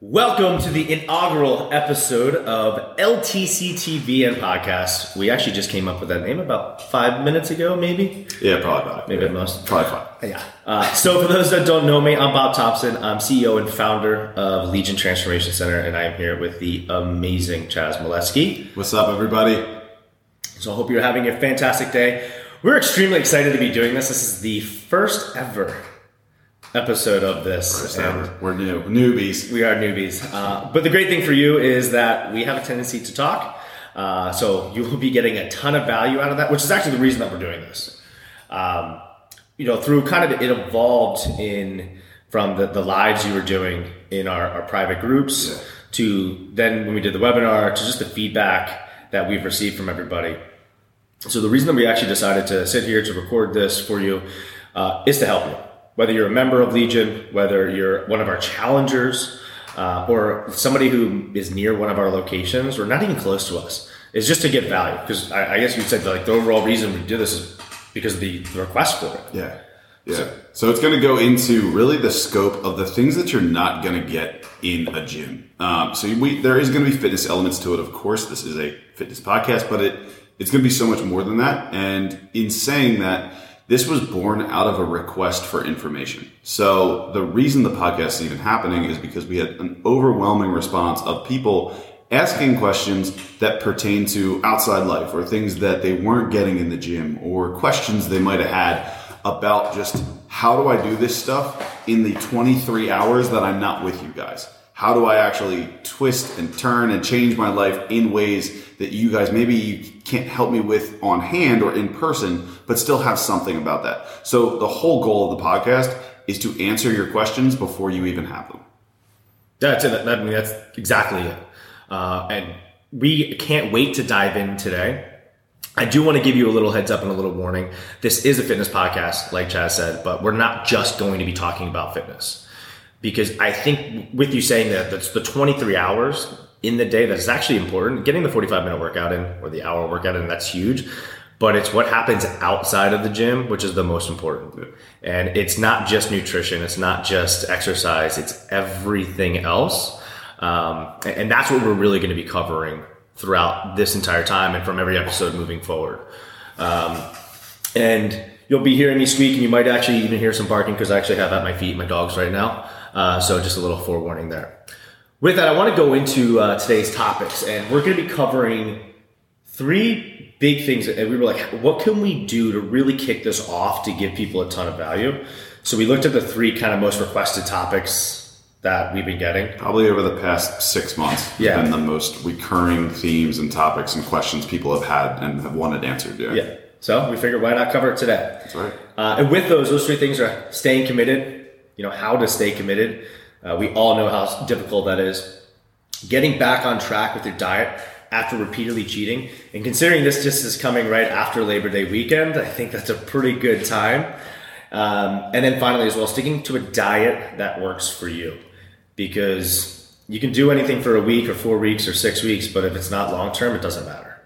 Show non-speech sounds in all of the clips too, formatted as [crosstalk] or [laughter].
Welcome to the inaugural episode of LTC TV and podcast. We actually just came up with that name about five minutes ago, maybe. Yeah, probably not. Maybe yeah. at most. Probably fine. Yeah. Uh, so, for those that don't know me, I'm Bob Thompson. I'm CEO and founder of Legion Transformation Center, and I am here with the amazing Chaz Molesky. What's up, everybody? So, I hope you're having a fantastic day. We're extremely excited to be doing this. This is the first ever episode of this. First ever. We're new. Newbies. We are newbies. Uh, but the great thing for you is that we have a tendency to talk. Uh, so you will be getting a ton of value out of that, which is actually the reason that we're doing this. Um, you know, through kind of it evolved in from the, the lives you were doing in our, our private groups Yeah. to then when we did the webinar to just the feedback that we've received from everybody. So the reason that we actually decided to sit here to record this for you uh, is to help you. Whether you're a member of Legion, whether you're one of our challengers, uh, or somebody who is near one of our locations, or not even close to us, is just to get value. Because I, I guess you said like the overall reason we do this is because of the, the request for it. Yeah. Yeah. So, it's going to go into really the scope of the things that you're not going to get in a gym. Um, so we, there is going to be fitness elements to it. Of course, this is a fitness podcast, but it, it's going to be so much more than that. And in saying that, this was born out of a request for information. So the reason the podcast is even happening is because we had an overwhelming response of people asking questions that pertain to outside life or things that they weren't getting in the gym or questions they might have had about just how do I do this stuff in the 23 hours that I'm not with you guys? How do I actually twist and turn and change my life in ways that you guys maybe you can't help me with on hand or in person, but still have something about that? So the whole goal of the podcast is to answer your questions before you even have them. That's it. I mean, that's exactly it. Uh, and we can't wait to dive in today. I do want to give you a little heads up and a little warning. This is a fitness podcast, like Chaz said, but we're not just going to be talking about fitness. Because I think with you saying that that's the 23 hours in the day that's actually important. Getting the 45 minute workout in or the hour workout in, that's huge. But it's what happens outside of the gym, which is the most important. And it's not just nutrition, it's not just exercise, it's everything else. Um, and, that's what we're really going to be covering throughout this entire time and from every episode moving forward. Um, and you'll be hearing me squeak, and you might actually even hear some barking because I actually have at my feet my dogs right now. Uh, so just a little forewarning there. With that, I want to go into uh, today's topics, and we're going to be covering three big things. And we were like, what can we do to really kick this off to give people a ton of value? So we looked at the three kind of most requested topics that we've been getting. Probably over the past six months, Yeah. been the most recurring themes and topics and questions people have had and have wanted answered. Yeah, Yeah. So we figured why not cover it today? that's right. Uh, and with those, those three things are staying committed, you know, how to stay committed. Uh, we all know how difficult that is. Getting back on track with your diet after repeatedly cheating. And considering this just is coming right after Labor Day weekend, I think that's a pretty good time. Um, and then finally, as well, sticking to a diet that works for you. Because you can do anything for a week or four weeks or six weeks, but if it's not long term, it doesn't matter.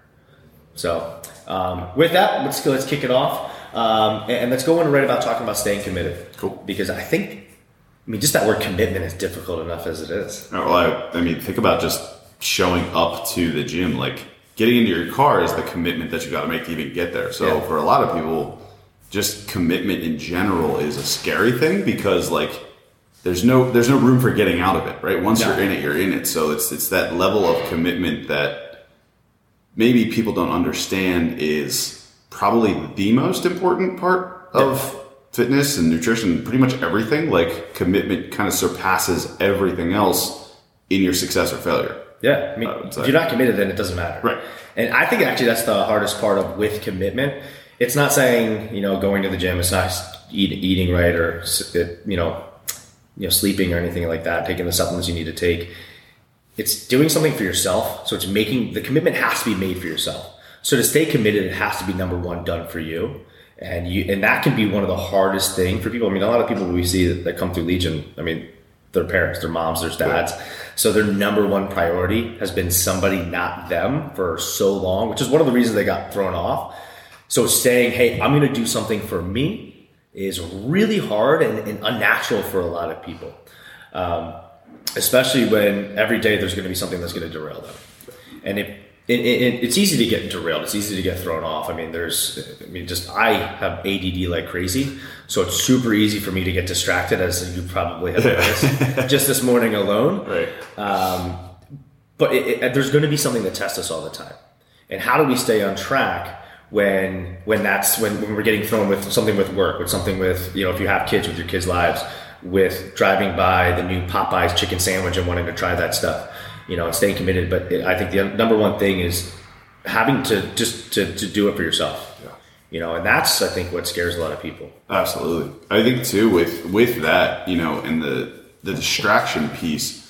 So, um, with that, let's let's kick it off, um, and, and let's go in right about talking about staying committed. Cool. Because I think, I mean, just that word commitment is difficult enough as it is. Well, I, I mean, think about just showing up to the gym. Like getting into your car is the commitment that you got to make to even get there. So Yeah. for a lot of people, just commitment in general is a scary thing because like there's no there's no room for getting out of it. Right? Once No. you're in it, you're in it. So it's it's that level of commitment that maybe people don't understand is probably the most important part of fitness and nutrition pretty much everything like commitment kind of surpasses everything else in your success or failure Yeah, I mean, I if you're not committed, then it doesn't matter. Right. And I think actually that's the hardest part of with commitment. It's not saying you know going to the gym. It's not eat, eating right or you know you know sleeping or anything like that. Taking the supplements you need to take. It's doing something for yourself. So it's making the commitment has to be made for yourself. So to stay committed, it has to be number one done for you. And you and that can be one of the hardest thing for people. I mean, a lot of people we see that, that come through Legion. I mean, their parents, their moms, their dads. So their number one priority has been somebody, not them, for so long, which is one of the reasons they got thrown off. So saying, hey, I'm going to do something for me is really hard and, and unnatural for a lot of people. Um, especially when every day there's going to be something that's going to derail them. And it, it, it, it's easy to get derailed. It's easy to get thrown off. I mean, there's, I mean, just I have ADD like crazy, so it's super easy for me to get distracted, as you probably have noticed just this morning alone. [laughs] Right. Um, but it, there's going to be something that tests us all the time. And how do we stay on track when when that's when, when we're getting thrown with something with work, with something with you know if you have kids with your kids' lives, with driving by the new Popeyes chicken sandwich and wanting to try that stuff, you know, and staying committed. But I think the number one thing is having to just to, to do it for yourself. Yeah. You know, and that's I think what scares a lot of people. Absolutely. I think too with with that, you know, and the the distraction piece,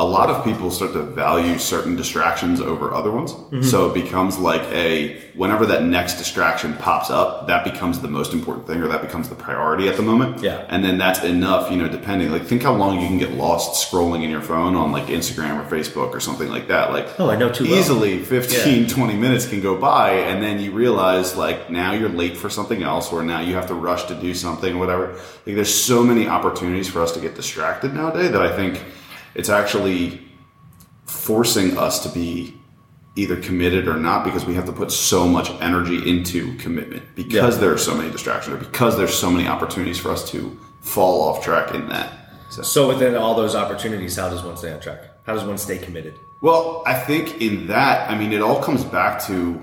a lot of people start to value certain distractions over other ones. Mm-hmm. So it becomes like a whenever that next distraction pops up, that becomes the most important thing or that becomes the priority at the moment. Yeah. And then that's enough, you know, depending like think how long you can get lost scrolling in your phone on like Instagram or Facebook or something like that. Like Oh, I know too easily well. 15 yeah. 20 minutes can go by and then you realize like now you're late for something else or now you have to rush to do something or whatever. Like there's so many opportunities for us to get distracted nowadays that I think it's actually forcing us to be either committed or not because we have to put so much energy into commitment because yeah. there are so many distractions or because there's so many opportunities for us to fall off track in that. So. so within all those opportunities, how does one stay on track? How does one stay committed? Well, I think in that, I mean, it all comes back to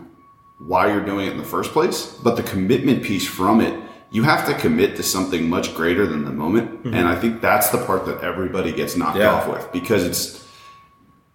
why you're doing it in the first place, but the commitment piece from it you have to commit to something much greater than the moment. Mm-hmm. And I think that's the part that everybody gets knocked yeah. off with because it's,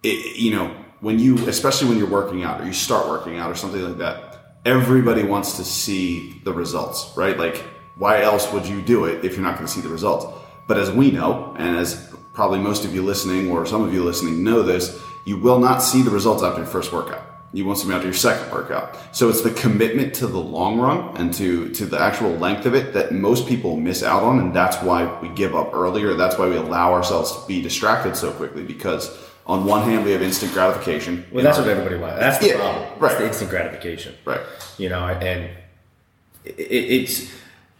it, you know, when you, especially when you're working out or you start working out or something like that, everybody wants to see the results, right? Like, why else would you do it if you're not going to see the results? But as we know, and as probably most of you listening or some of you listening know this, you will not see the results after your first workout you want something after your second workout. So it's the commitment to the long run and to, to the actual length of it that most people miss out on. And that's why we give up earlier. That's why we allow ourselves to be distracted so quickly because on one hand, we have instant gratification. Well, that's our, what everybody wants. That's the yeah, problem. Right. It's the instant gratification. Right. You know, and it, it's,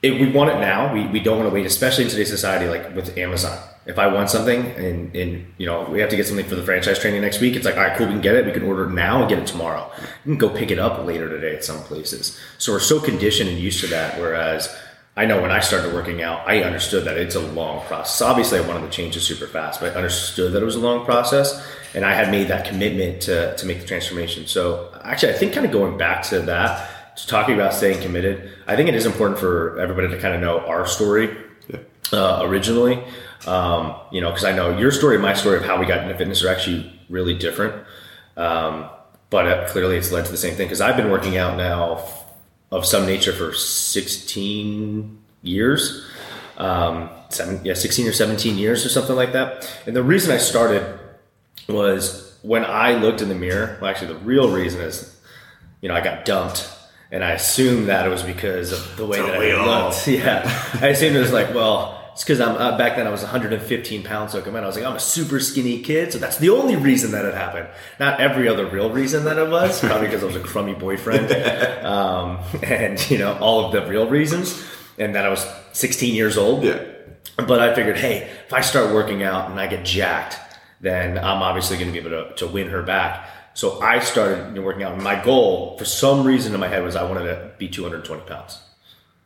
it, we want it now. We, we don't want to wait, especially in today's society, like with Amazon if I want something and, and you know we have to get something for the franchise training next week, it's like all right, cool, we can get it. We can order it now and get it tomorrow. We can go pick it up later today at some places. So we're so conditioned and used to that. Whereas I know when I started working out, I understood that it's a long process. Obviously, I wanted to change it super fast, but I understood that it was a long process, and I had made that commitment to to make the transformation. So actually, I think kind of going back to that, to talking about staying committed, I think it is important for everybody to kind of know our story uh, originally. Um, you know, because I know your story and my story of how we got into fitness are actually really different. Um, but uh, clearly, it's led to the same thing because I've been working out now of some nature for 16 years. Um, seven, yeah, 16 or 17 years or something like that. And the reason I started was when I looked in the mirror. Well, actually, the real reason is, you know, I got dumped and I assumed that it was because of the way that I looked. [laughs] Yeah, I assumed it was like, well, it's because I'm uh, back then I was 115 pounds. So I come in, I was like, I'm a super skinny kid, so that's the only reason that it happened. Not every other real reason that it was. Probably because I was a crummy boyfriend, [laughs] um, and you know all of the real reasons, and that I was 16 years old. Yeah. But I figured, hey, if I start working out and I get jacked, then I'm obviously going to be able to, to win her back. So I started working out. And my goal, for some reason in my head, was I wanted to be 220 pounds.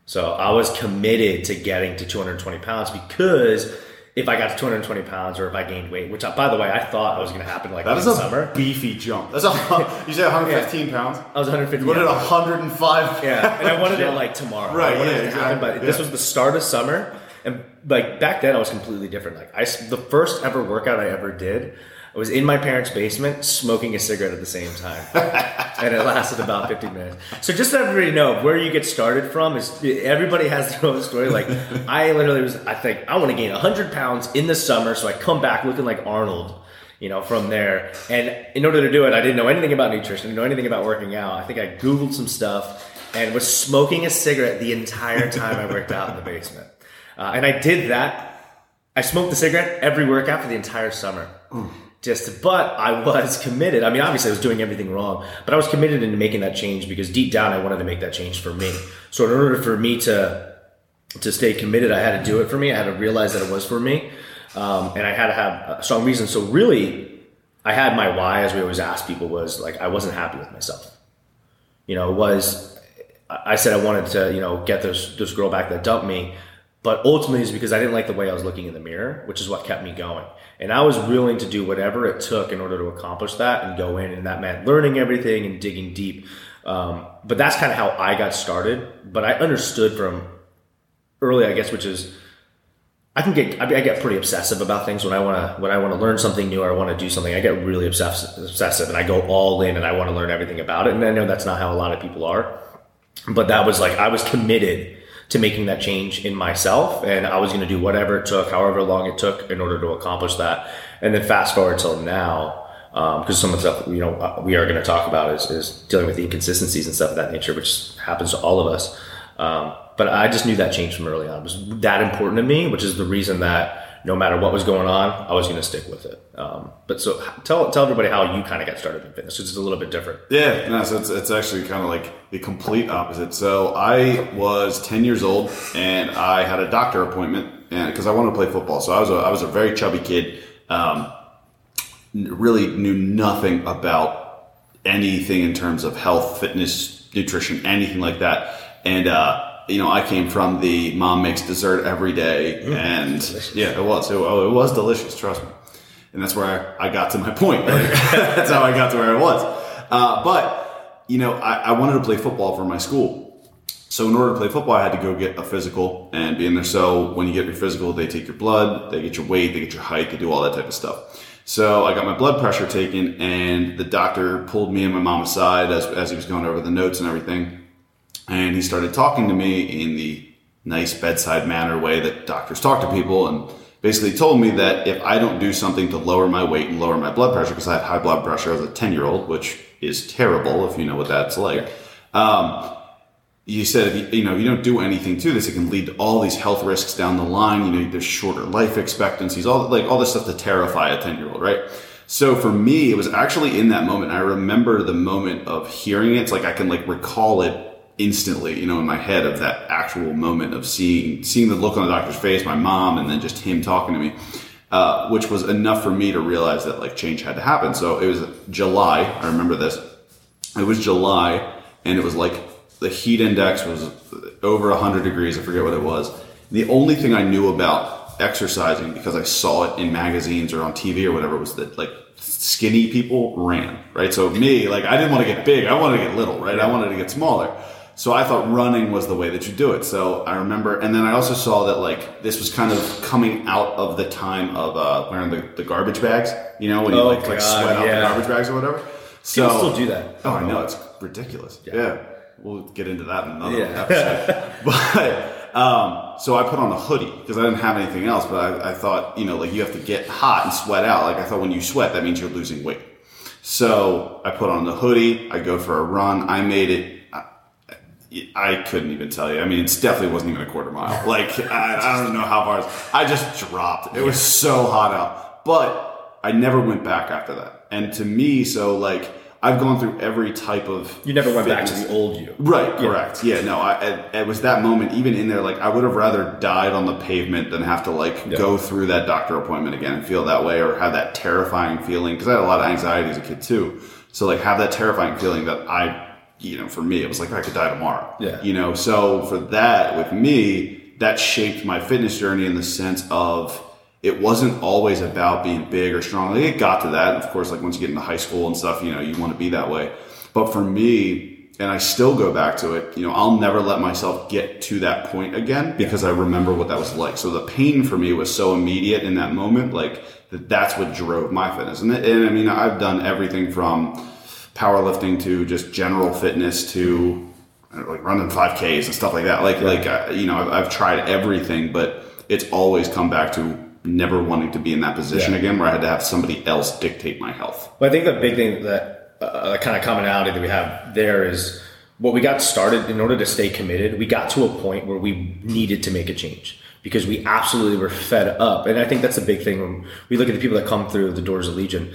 So I was committed to getting to 220 pounds because if I got to 220 pounds or if I gained weight, which I, by the way, I thought was going to happen like that is a summer. beefy jump. That's a [laughs] you said 115 yeah. pounds. I was 150. You wanted yeah. 105. Yeah, and I wanted it like tomorrow. Right. I wanted yeah, it to exactly. happen, but yeah. this was the start of summer, and like back then I was completely different. Like I, the first ever workout I ever did I was in my parents' basement smoking a cigarette at the same time, [laughs] and it lasted about 15 minutes. So just so everybody know where you get started from is everybody has their own story. Like [laughs] I literally was, I think I want to gain 100 pounds in the summer, so I come back looking like Arnold. You know, from there, and in order to do it, I didn't know anything about nutrition, didn't know anything about working out. I think I googled some stuff and was smoking a cigarette the entire time I worked out in the basement. Uh, and I did that. I smoked the cigarette every workout for the entire summer. Mm just but I was [laughs] committed. I mean, obviously I was doing everything wrong, but I was committed into making that change because deep down I wanted to make that change for me. So in order for me to to stay committed, I had to do it for me. I had to realize that it was for me. um, and I had to have a strong reason. So really, I had my why, as we always ask people, was like I wasn't happy with myself. You know, it was I said I wanted to you know get this this girl back that dumped me, but ultimately it's because I didn't like the way I was looking in the mirror, which is what kept me going. And I was willing to do whatever it took in order to accomplish that and go in, and that meant learning everything and digging deep. Um, but that's kind of how I got started. But I understood from early, I guess, which is I can get I get pretty obsessive about things when I want to when I want to learn something new or I want to do something. I get really obsessive, obsessive, and I go all in, and I want to learn everything about it. And I know that's not how a lot of people are, but that was like I was committed to making that change in myself, and I was going to do whatever it took, however long it took, in order to accomplish that. And then fast forward till now, because um, some of the stuff you know uh, we are going to talk about is, is dealing with the inconsistencies and stuff of that nature, which happens to all of us. Um, but I just knew that change from early on it was that important to me, which is the reason that no matter what was going on, I was going to stick with it. Um, but so tell tell everybody how you kind of got started in fitness. It's a little bit different. Yeah, no, so it's, it's actually kind of like the complete opposite. So I was 10 years old and I had a doctor appointment and because I wanted to play football. So I was a, I was a very chubby kid. Um, really knew nothing about anything in terms of health, fitness, nutrition, anything like that. And, uh, you know, I came from the mom makes dessert every day, mm, and yeah, it was. It, oh, it was delicious. Trust me, and that's where I, I got to my point. [laughs] that's how I got to where I was. Uh, but you know, I, I wanted to play football for my school. So in order to play football, I had to go get a physical and be in there. So when you get your physical, they take your blood, they get your weight, they get your height, they do all that type of stuff. So I got my blood pressure taken, and the doctor pulled me and my mom aside as, as he was going over the notes and everything and he started talking to me in the nice bedside manner way that doctors talk to people and basically told me that if I don't do something to lower my weight and lower my blood pressure, because I have high blood pressure as a 10 year old, which is terrible if you know what that's like. Um, you said, if you, you know, you don't do anything to this, it can lead to all these health risks down the line. You know, there's shorter life expectancies, all like all this stuff to terrify a 10 year old, right? So for me, it was actually in that moment. I remember the moment of hearing it. It's like I can like recall it instantly, you know, in my head of that actual moment of seeing seeing the look on the doctor's face, my mom, and then just him talking to me, uh, which was enough for me to realize that like change had to happen. So it was July. I remember this. It was July, and it was like the heat index was over 100 degrees. I forget what it was. The only thing I knew about exercising because I saw it in magazines or on TV or whatever was that like skinny people ran, right? So me, like I didn't want to get big. I wanted to get little, right? I wanted to get smaller. So I thought running was the way that you do it. So I remember, and then I also saw that like this was kind of coming out of the time of uh, wearing the, the garbage bags. You know, when you oh, like, like sweat out the garbage bags or whatever. So People still do that. Oh, I know it's ridiculous. Yeah. yeah. we'll get into that in another yeah. episode. [laughs] but um, so I put on a hoodie because I didn't have anything else. But I, I thought, you know, like you have to get hot and sweat out. Like I thought when you sweat, that means you're losing weight. So I put on the hoodie. I go for a run. I made it I couldn't even tell you. I mean, it definitely wasn't even a quarter mile. [laughs] Like, I, I don't know how far. I just dropped. It was so hot out. But I never went back after that. And to me, so like, I've gone through every type of. You never went fitness. back to the old you. Right, correct. Yeah, yeah no, I, it, it, was that moment, even in there, like, I would have rather died on the pavement than have to, like, yeah. go through that doctor appointment again and feel that way or have that terrifying feeling. Because I had a lot of anxiety as a kid, too. So, like, have that terrifying feeling that I you know, for me, it was like I could die tomorrow. Yeah. You know, so for that, with me, that shaped my fitness journey in the sense of it wasn't always about being big or strong. Like it got to that. Of course, like once you get into high school and stuff, you know, you want to be that way. But for me, and I still go back to it, you know, I'll never let myself get to that point again because I remember what that was like. So the pain for me was so immediate in that moment, like that that's what drove my fitness. And, and I mean, I've done everything from, powerlifting to just general fitness to like running 5Ks and stuff like that. Like, like, uh, you know, I've, I've, tried everything, but it's always come back to never wanting to be in that position yeah. again where I had to have somebody else dictate my health. Well, I think the big thing that, uh, the kind of commonality that we have there is what we got started in order to stay committed. We got to a point where we needed to make a change because we absolutely were fed up. And I think that's a big thing when we look at the people that come through the doors of Legion.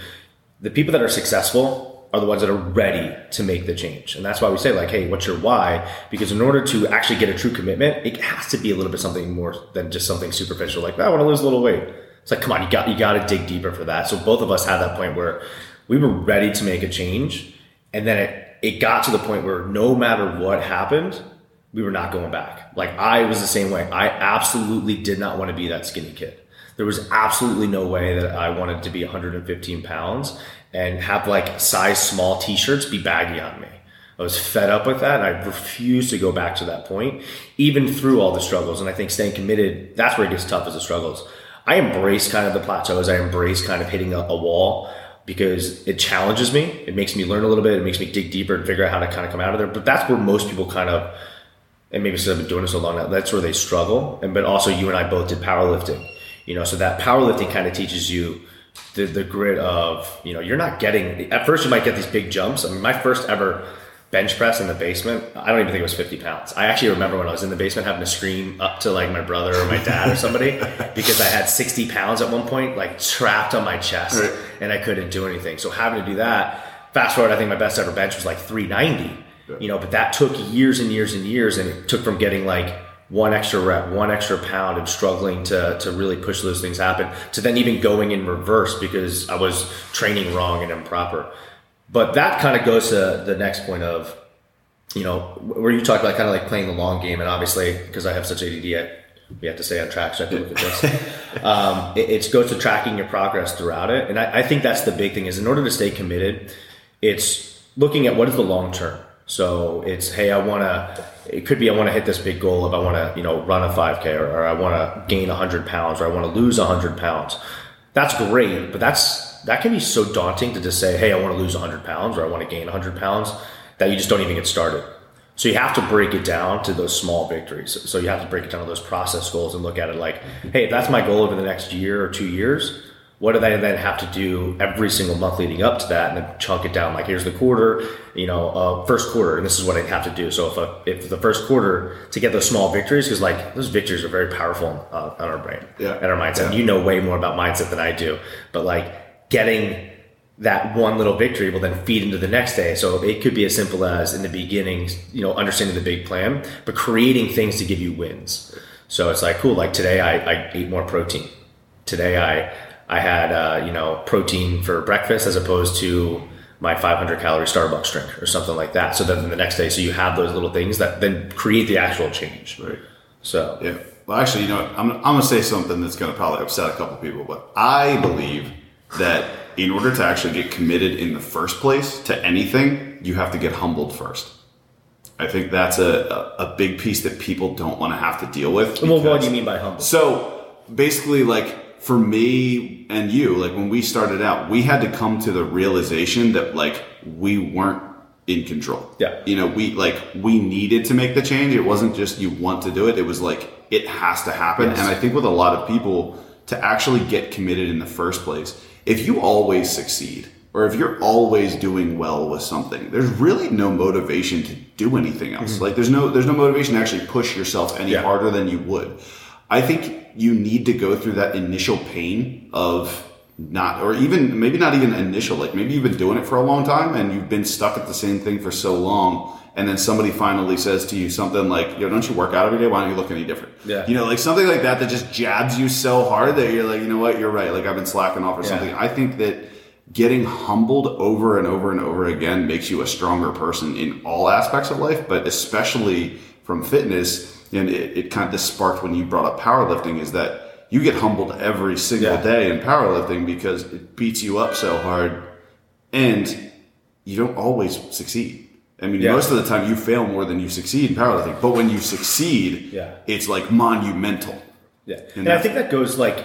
The people that are successful are the ones that are ready to make the change. And that's why we say like, hey, what's your why? Because in order to actually get a true commitment, it has to be a little bit something more than just something superficial. Like, oh, I want to lose a little weight. It's like, come on, you got you got to dig deeper for that. So both of us had that point where we were ready to make a change, and then it it got to the point where no matter what happened, we were not going back. Like I was the same way. I absolutely did not want to be that skinny kid. There was absolutely no way that I wanted to be 115 pounds and have like size small t-shirts be baggy on me. I was fed up with that and I refused to go back to that point, even through all the struggles. And I think staying committed, that's where it gets tough as the struggles. I embrace kind of the plateaus. I embrace kind of hitting a, a wall because it challenges me. It makes me learn a little bit. It makes me dig deeper and figure out how to kind of come out of there. But that's where most people kind of, and maybe because I've been doing it so long now, that's where they struggle. And but also you and I both did powerlifting, you know, so that powerlifting kind of teaches you the, the grit of, you know, you're not getting, at first you might get these big jumps. I mean, my first ever bench press in the basement, I don't even think it was 50 pounds. I actually remember when I was in the basement having to scream up to like my brother or my dad or somebody [laughs] because I had 60 pounds at one point, like trapped on my chest Right. and I couldn't do anything. So having to do that, fast forward, I think my best ever bench was like 390, you know, but that took years and years and years. And it took from getting like one extra rep, one extra pound and struggling to, to really push those things happen to then even going in reverse because I was training wrong and improper. But that kind of goes to the next point of, you know, where you talk about kind of like playing the long game. And obviously, because I have such ADD, I, we have to stay on track. So I have to look at this. [laughs] um, it, it goes to tracking your progress throughout it. And I, I think that's the big thing is in order to stay committed, it's looking at what is the long term. So it's, hey, I want to, it could be I want to hit this big goal of I want to, you know, run a 5K or, or I want to gain 100 pounds or I want to lose 100 pounds. That's great, but that's, that can be so daunting to just say, hey, I want to lose 100 pounds or I want to gain 100 pounds that you just don't even get started. So you have to break it down to those small victories. So you have to break it down to those process goals and look at it like, hey, if that's my goal over the next year or two years, what do I then have to do every single month leading up to that, and then chunk it down? Like here's the quarter, you know, uh, first quarter, and this is what I have to do. So if a, if the first quarter to get those small victories, because like those victories are very powerful uh, on our brain Yeah. and our mindset. Yeah. You know way more about mindset than I do, but like getting that one little victory will then feed into the next day. So it could be as simple as in the beginning, you know, understanding the big plan, but creating things to give you wins. So it's like, cool, like today I, I ate more protein. Today I, I had, uh, you know, protein for breakfast as opposed to my 500 calorie Starbucks drink or something like that. So then the next day, so you have those little things that then create the actual change. Right. So Yeah. Well, actually, you know. I'm, I'm going to say something that's going to probably upset a couple people, but I believe that in order to actually get committed in the first place to anything, you have to get humbled first. I think that's a, a, a big piece that people don't want to have to deal with. well, what do you mean by humble? So basically, like for me and you, like when we started out, we had to come to the realization that like we weren't in control. Yeah. You know, we like we needed to make the change. It wasn't just you want to do it. It was like it has to happen. Yes. And I think with a lot of people to actually get committed in the first place, if you always succeed or if you're always doing well with something, there's really no motivation to do anything else. Mm-hmm. Like there's no there's no motivation to actually push yourself any Yeah. harder than you would. I think you need to go through that initial pain of not, or even maybe not even initial, like maybe you've been doing it for a long time and you've been stuck at the same thing for so long. And then somebody finally says to you something like, yo, don't you work out every day? Why don't you look any different? Yeah. You know, like something like that that just jabs you so hard that you're like, you know what, you're right. Like I've been slacking off or Yeah. something. I think that getting humbled over and over and over again makes you a stronger person in all aspects of life, but especially from fitness. And it, it kind of this sparked when you brought up powerlifting is that you get humbled every single Yeah. day in powerlifting because it beats you up so hard and you don't always succeed. I mean, Yeah. most of the time you fail more than you succeed in powerlifting, but when you succeed, Yeah. it's like monumental. Yeah, And and, I think that goes like,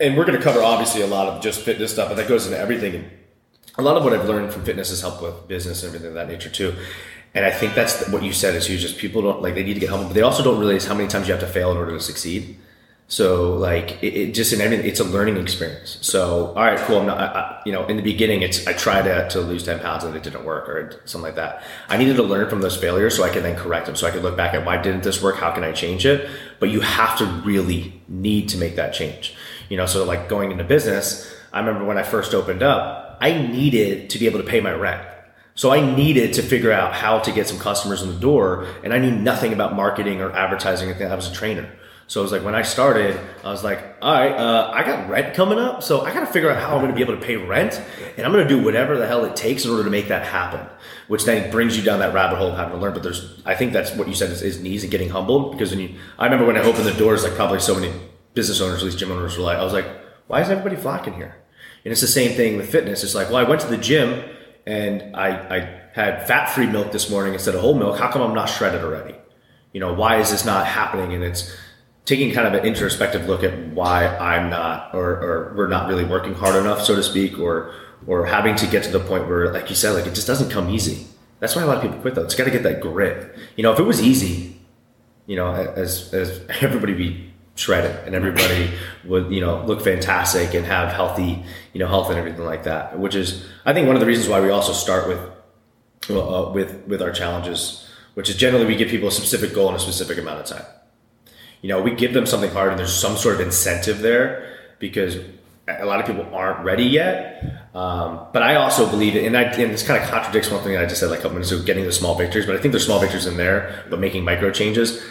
and we're going to cover obviously a lot of just fitness stuff, but that goes into everything. A lot of what I've learned from fitness has helped with business and everything of that nature too. And I think that's what you said is huge. Is people don't like they need to get humble, but they also don't realize how many times you have to fail in order to succeed. So like it, it just in everything, it's a learning experience. So all right, cool. I'm not, I, I, you know, in the beginning, it's I tried to, to lose ten pounds and it didn't work or something like that. I needed to learn from those failures so I could then correct them. So I could look back at why didn't this work? How can I change it? But you have to really need to make that change. You know, so like going into business, I remember when I first opened up, I needed to be able to pay my rent. So I needed to figure out how to get some customers in the door, and I knew nothing about marketing or advertising. I was a trainer, So it was like when I started, I was like, all right, uh, I got rent coming up, so I got to figure out how I'm going to be able to pay rent, and I'm going to do whatever the hell it takes in order to make that happen. Which then brings you down that rabbit hole of having to learn. But there's, I think that's what you said is, is knees and getting humbled because when you, I remember when I opened the doors, like probably so many business owners, at least gym owners, were like, I was like, why is everybody flocking here? And it's the same thing with fitness. It's like, well, I went to the gym and I, I had fat-free milk this morning instead of whole milk. How come I'm not shredded already? You know, why is this not happening? And it's taking kind of an introspective look at why I'm not, or, or we're not really working hard enough, so to speak, or or having to get to the point where, like you said, like it just doesn't come easy. That's why a lot of people quit though. It's got to get that grit. You know, if it was easy, you know, as as [laughs] everybody be shredded and everybody would you know look fantastic and have healthy you know health and everything like that. Which is I think one of the reasons why we also start with uh, with with our challenges, which is generally we give people a specific goal in a specific amount of time. You know, we give them something hard and there's some sort of incentive there because a lot of people aren't ready yet. Um, but I also believe it, and, I, and this kind of contradicts one thing I just said like a couple minutes ago, getting the small victories. But I think there's small victories in there, but making micro changes.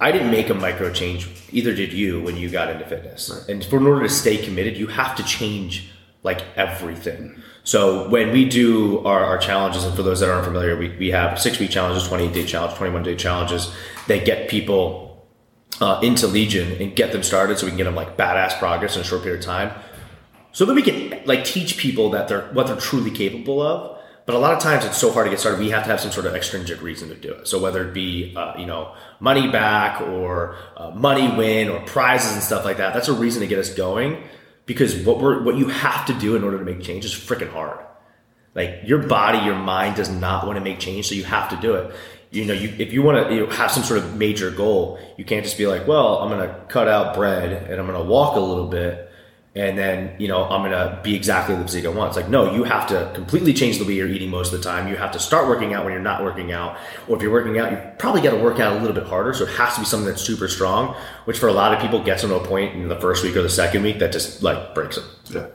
I didn't make a micro change. Either did you when you got into fitness. Right. And for in order to stay committed, you have to change like everything. So when we do our, our challenges, and for those that aren't familiar, we, we have six week challenges, 28 day challenge, 21 day challenges that get people uh, into Legion and get them started so we can get them like badass progress in a short period of time. So that we can like teach people that they're what they're truly capable of. But a lot of times it's so hard to get started. We have to have some sort of extrinsic reason to do it. So whether it be uh, you know money back or uh, money win or prizes and stuff like that, that's a reason to get us going. Because what we're what you have to do in order to make change is freaking hard. Like your body, your mind does not want to make change, so you have to do it you know, you, if you want to you know, have some sort of major goal, you can't just be like, well, I'm going to cut out bread and I'm going to walk a little bit and then, you know, I'm to be exactly the physique I want. It's like, no, you have to completely change the way you're eating most of the time. You have to start working out when you're not working out. Or if you're working out, you probably got to work out a little bit harder. So it has to be something that's super strong, which for a lot of people gets them to a point in the first week or the second week that just like breaks them. Yeah.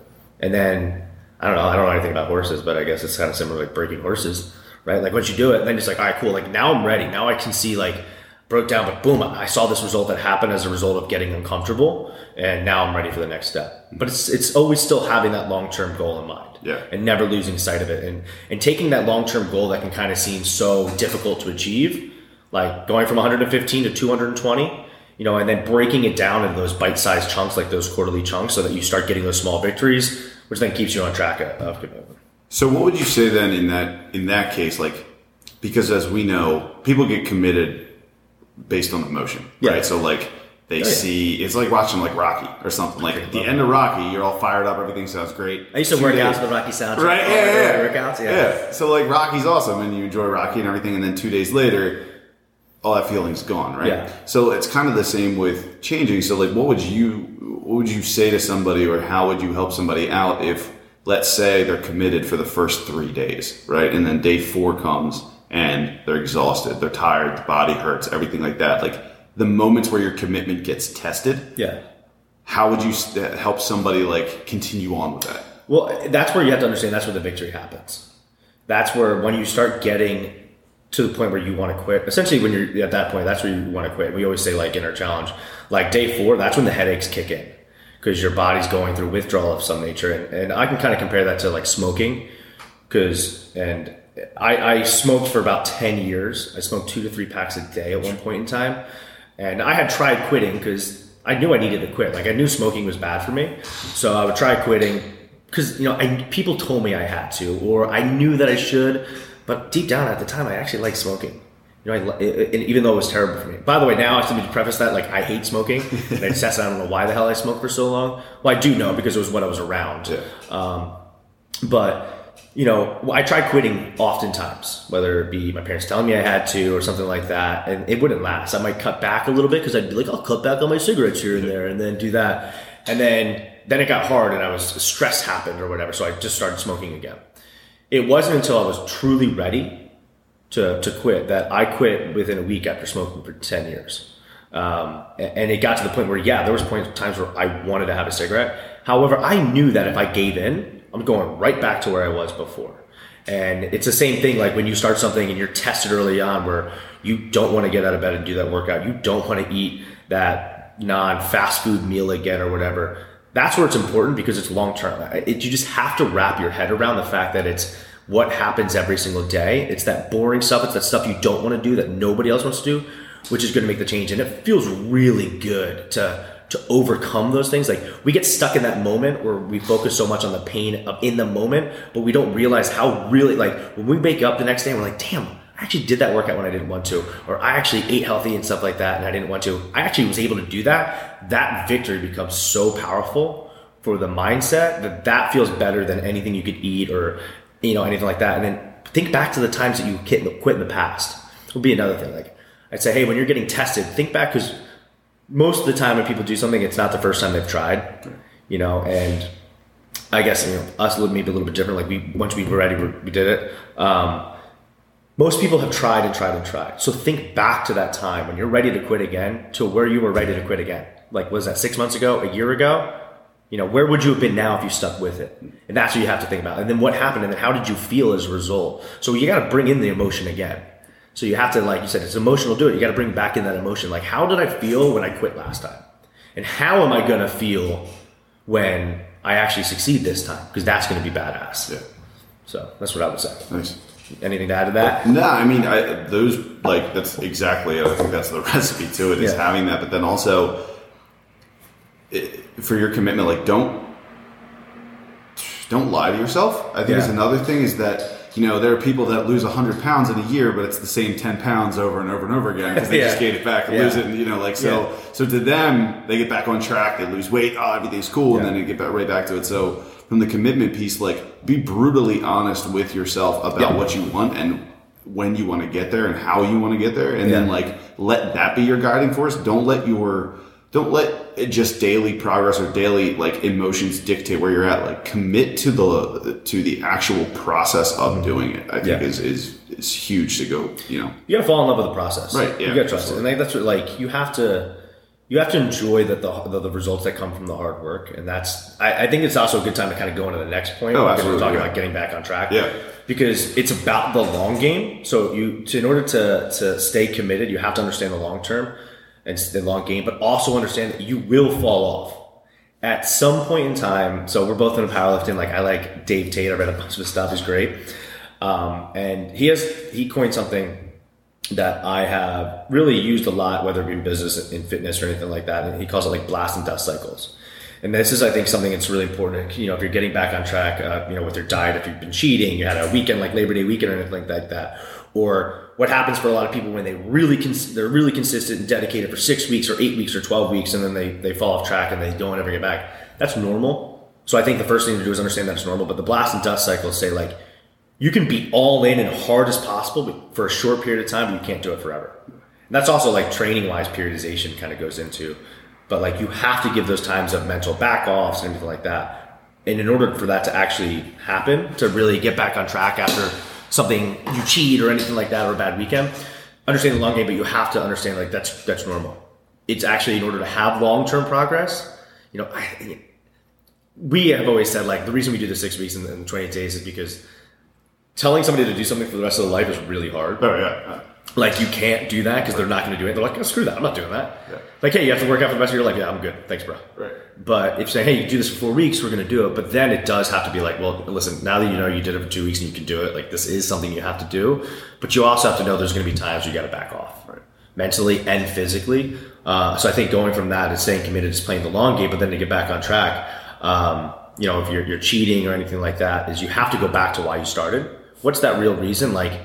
And then, I don't know, I don't know anything about horses, but I guess it's kind of similar like breaking horses right? Like once you do it, then it's like, all right, cool. Like now I'm ready. Now I can see like broke down, but boom, I saw this result that happened as a result of getting uncomfortable, and now I'm ready for the next step. Mm-hmm. But it's it's always still having that long term goal in mind, yeah, and never losing sight of it, and and taking that long term goal that can kind of seem so difficult to achieve, like going from 115 to 220. You know, and then breaking it down into those bite-sized chunks, like those quarterly chunks, so that you start getting those small victories, which then keeps you on track of commitment. So what would you say then in that in that case, like because as we know, people get committed based on emotion, yeah. right? So like they oh, yeah. see it's like watching like Rocky or something. Like at the end of Rocky, you're all fired up, everything sounds great. I used to Two work days. out to the Rocky soundtrack. Right? Yeah, yeah, yeah. Workouts, yeah. Yeah. So like Rocky's awesome, and you enjoy Rocky and everything, and then two days later, all that feeling's gone, right? Yeah. So it's kind of the same with changing. So like, what would you what would you say to somebody, or how would you help somebody out if let's say they're committed for the first three days, right? And then day four comes and they're exhausted, they're tired, the body hurts, everything like that. Like the moments where your commitment gets tested. Yeah. How would you uh, help somebody like continue on with that? Well, that's where you have to understand that's where the victory happens. That's where when you start getting to the point where you want to quit. Essentially, when you're at that point, that's where you want to quit. We always say like in our challenge, like day four, that's when the headaches kick in because your body's going through withdrawal of some nature. And, and I can kind of compare that to like smoking because, and I, I smoked for about 10 years. I smoked two to three packs a day at one point in time. And I had tried quitting because I knew I needed to quit. Like I knew smoking was bad for me. So I would try quitting because, you know, I, people told me I had to, or I knew that I should. But deep down at the time, I actually liked smoking you know, I, it, even though it was terrible for me. By the way, now I have to preface that like I hate smoking, and I [laughs] just I don't know why the hell I smoked for so long. Well, I do know because it was what I was around. Yeah. Um, but you know, I tried quitting oftentimes, whether it be my parents telling me I had to or something like that, and it wouldn't last. I might cut back a little bit because I'd be like, I'll cut back on my cigarettes here and there, and then do that, and then then it got hard, and I was stress happened or whatever, so I just started smoking again. It wasn't until I was truly ready to, to quit that I quit within a week after smoking for 10 years. Um, and it got to the point where, yeah, there was points, times where I wanted to have a cigarette. However, I knew that if I gave in, I'm going right back to where I was before. And it's the same thing like when you start something and you're tested early on where you don't want to get out of bed and do that workout. You don't want to eat that non fast food meal again or whatever. That's where it's important because it's long term. You just have to wrap your head around the fact that it's what happens every single day. It's that boring stuff. It's that stuff you don't want to do that nobody else wants to do, which is going to make the change. And it feels really good to to overcome those things. Like we get stuck in that moment where we focus so much on the pain of in the moment, but we don't realize how really like when we wake up the next day we're like, damn, I actually did that workout when I didn't want to, or I actually ate healthy and stuff like that and I didn't want to. I actually was able to do that. That victory becomes so powerful for the mindset that that feels better than anything you could eat or you know anything like that. And then think back to the times that you quit in the past. Would be another thing. Like I'd say, hey, when you're getting tested, think back because most of the time when people do something, it's not the first time they've tried, you know, and I guess, you know, us would maybe a little bit different. Like we, once we were ready, we did it. Um, most people have tried and tried and tried. So think back to that time when you're ready to quit again to where you were ready to quit again. Like, was that six months ago, a year ago? You know, where would you have been now if you stuck with it? And that's what you have to think about. And then what happened? And then how did you feel as a result? So you got to bring in the emotion again. So you have to, like you said, it's emotional. Do it. You got to bring back in that emotion. Like, how did I feel when I quit last time? And how am I going to feel when I actually succeed this time? Because that's going to be badass. Yeah. So that's what I would say. Nice. Anything to add to that? No, I mean, I, those like that's exactly. I think that's the [laughs] recipe to it is Yeah. having that, but then also it, for your commitment, like don't don't lie to yourself. I think is another thing is that you know there are people that lose hundred pounds in a year, but it's the same ten pounds over and over and over again because they just gain it back and Yeah. lose it, and you know, like so. Yeah. So to them, they get back on track, they lose weight, oh, everything's cool, and then they get back right back to it. So from the commitment piece, like be brutally honest with yourself about Yeah. what you want and when you want to get there and how you want to get there and then like let that be your guiding force don't let your don't let it just daily progress or daily like emotions dictate where you're at like commit to the to the actual process of doing it i think Mm-hmm. Yeah. is is is huge to go you know You got to fall in love with the process. Right, yeah, you got to trust absolutely. it, and that's what like you have to. You have to enjoy that the, the the results that come from the hard work, and that's. I, I think it's also a good time to kind of go into the next point. Oh, absolutely, We're talking yeah. about getting back on track. Yeah. Because it's about the long game. So you, to, in order to to stay committed, you have to understand the long term and the long game, but also understand that you will fall off at some point in time. So we're both in powerlifting. Like I like Dave Tate. I read a bunch of his stuff. He's great, um, and he has he coined something that I have really used a lot, whether it be in business, in fitness, or anything like that. And he calls it like blast and dust cycles. And this is, I think, something that's really important. You know, if you're getting back on track, uh, you know, with your diet, if you've been cheating, you had a weekend like Labor Day weekend or anything like that, or what happens for a lot of people when they really cons- they're really consistent and dedicated for six weeks or eight weeks or twelve weeks, and then they they fall off track and they don't ever get back. That's normal. So I think the first thing to do is understand that's normal. But the blast and dust cycles say like you can be all in and hard as possible but for a short period of time, but you can't do it forever. And that's also like training wise periodization kind of goes into, but like you have to give those times of mental back offs and everything like that. And in order for that to actually happen, to really get back on track after something you cheat or anything like that or a bad weekend, understand the long game, but you have to understand like that's that's normal. It's actually in order to have long term progress, you know, I, we have always said like the reason we do the six weeks and, and 28 days is because telling somebody to do something for the rest of their life is really hard. oh yeah Like you can't do that because they're not going to do it. They're like, oh, screw that, I'm not doing that. Yeah. Like, hey, you have to work out for the rest of your life. Yeah, I'm good. Thanks, bro. right But if you say, hey, you do this for four weeks, we're going to do it. But then it does have to be like, well, listen, now that you know you did it for two weeks and you can do it, like this is something you have to do. But you also have to know there's going to be times you got to back off, Right. mentally and physically. Uh, so I think going from that is staying committed is playing the long game, but then to get back on track, um, you know, if you're, you're cheating or anything like that, is you have to go back to why you started. What's that real reason? Like,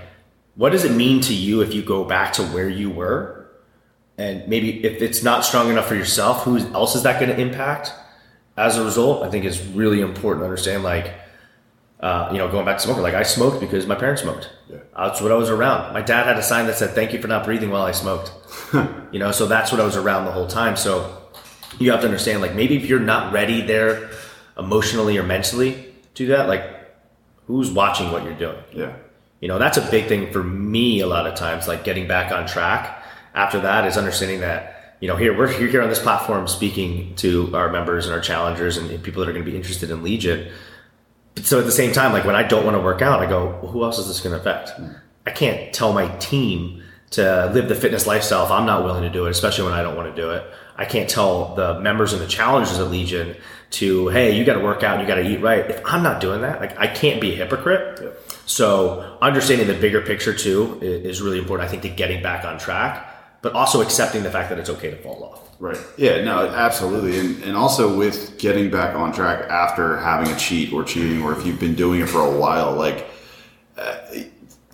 what does it mean to you if you go back to where you were? And maybe if it's not strong enough for yourself, who else is that going to impact? As a result, I think it's really important to understand, like, uh, you know, going back to smoking, like I smoked because my parents smoked. Yeah. That's what I was around. My dad had a sign that said, thank you for not breathing while I smoked. [laughs] you know, so that's what I was around the whole time. So you have to understand, like, maybe if you're not ready there emotionally or mentally to do that, like, who's watching what you're doing? yeah You know, that's a big thing for me a lot of times, like getting back on track. After that is understanding that, you know, here we're here, on this platform speaking to our members and our challengers and, and people that are going to be interested in Legion. But so at the same time, like when I don't want to work out, I go, well, who else is this going to affect? Hmm. I can't tell my team to live the fitness lifestyle if I'm not willing to do it, especially when I don't want to do it. I can't tell the members and the challengers of Legion to, hey, you got to work out, you got to eat right. If I'm not doing that, like I can't be a hypocrite. So understanding the bigger picture too is really important. I think to getting back on track, but also accepting the fact that it's okay to fall off. Right. Yeah, no, absolutely. And, and also with getting back on track after having a cheat or cheating, or if you've been doing it for a while, like uh,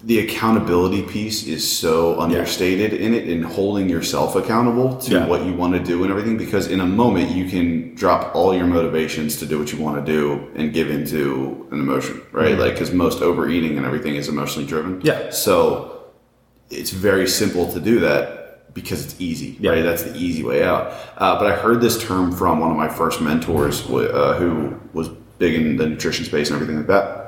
the accountability piece is so understated yeah. in it and holding yourself accountable to yeah. what you want to do and everything because in a moment you can drop all your motivations to do what you want to do and give into an emotion right mm-hmm. like because most overeating and everything is emotionally driven yeah so it's very simple to do that because it's easy, yeah. right? That's the easy way out. Uh, but I heard this term from one of my first mentors uh, who was big in the nutrition space and everything like that.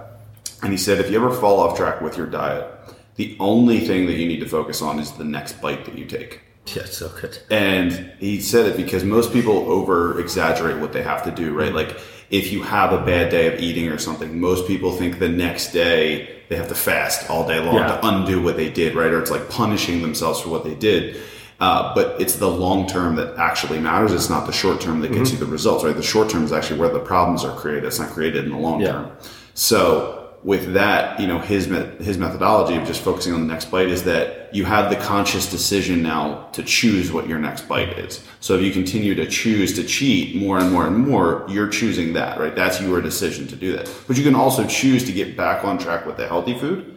And he said, if you ever fall off track with your diet, the only thing that you need to focus on is the next bite that you take. Yeah, so good. And he said it because most people over exaggerate what they have to do, right? Like if you have a bad day of eating or something, most people think the next day they have to fast all day long yeah. to undo what they did, right? Or it's like punishing themselves for what they did. Uh, but it's the long term that actually matters. It's not the short term that gets mm-hmm. you the results, right? The short term is actually where the problems are created. It's not created in the long yeah. term. So with that, you know, his his methodology of just focusing on the next bite is that you have the conscious decision now to choose what your next bite is. So if you continue to choose to cheat more and more and more, you're choosing that, right? That's your decision to do that. But you can also choose to get back on track with the healthy food.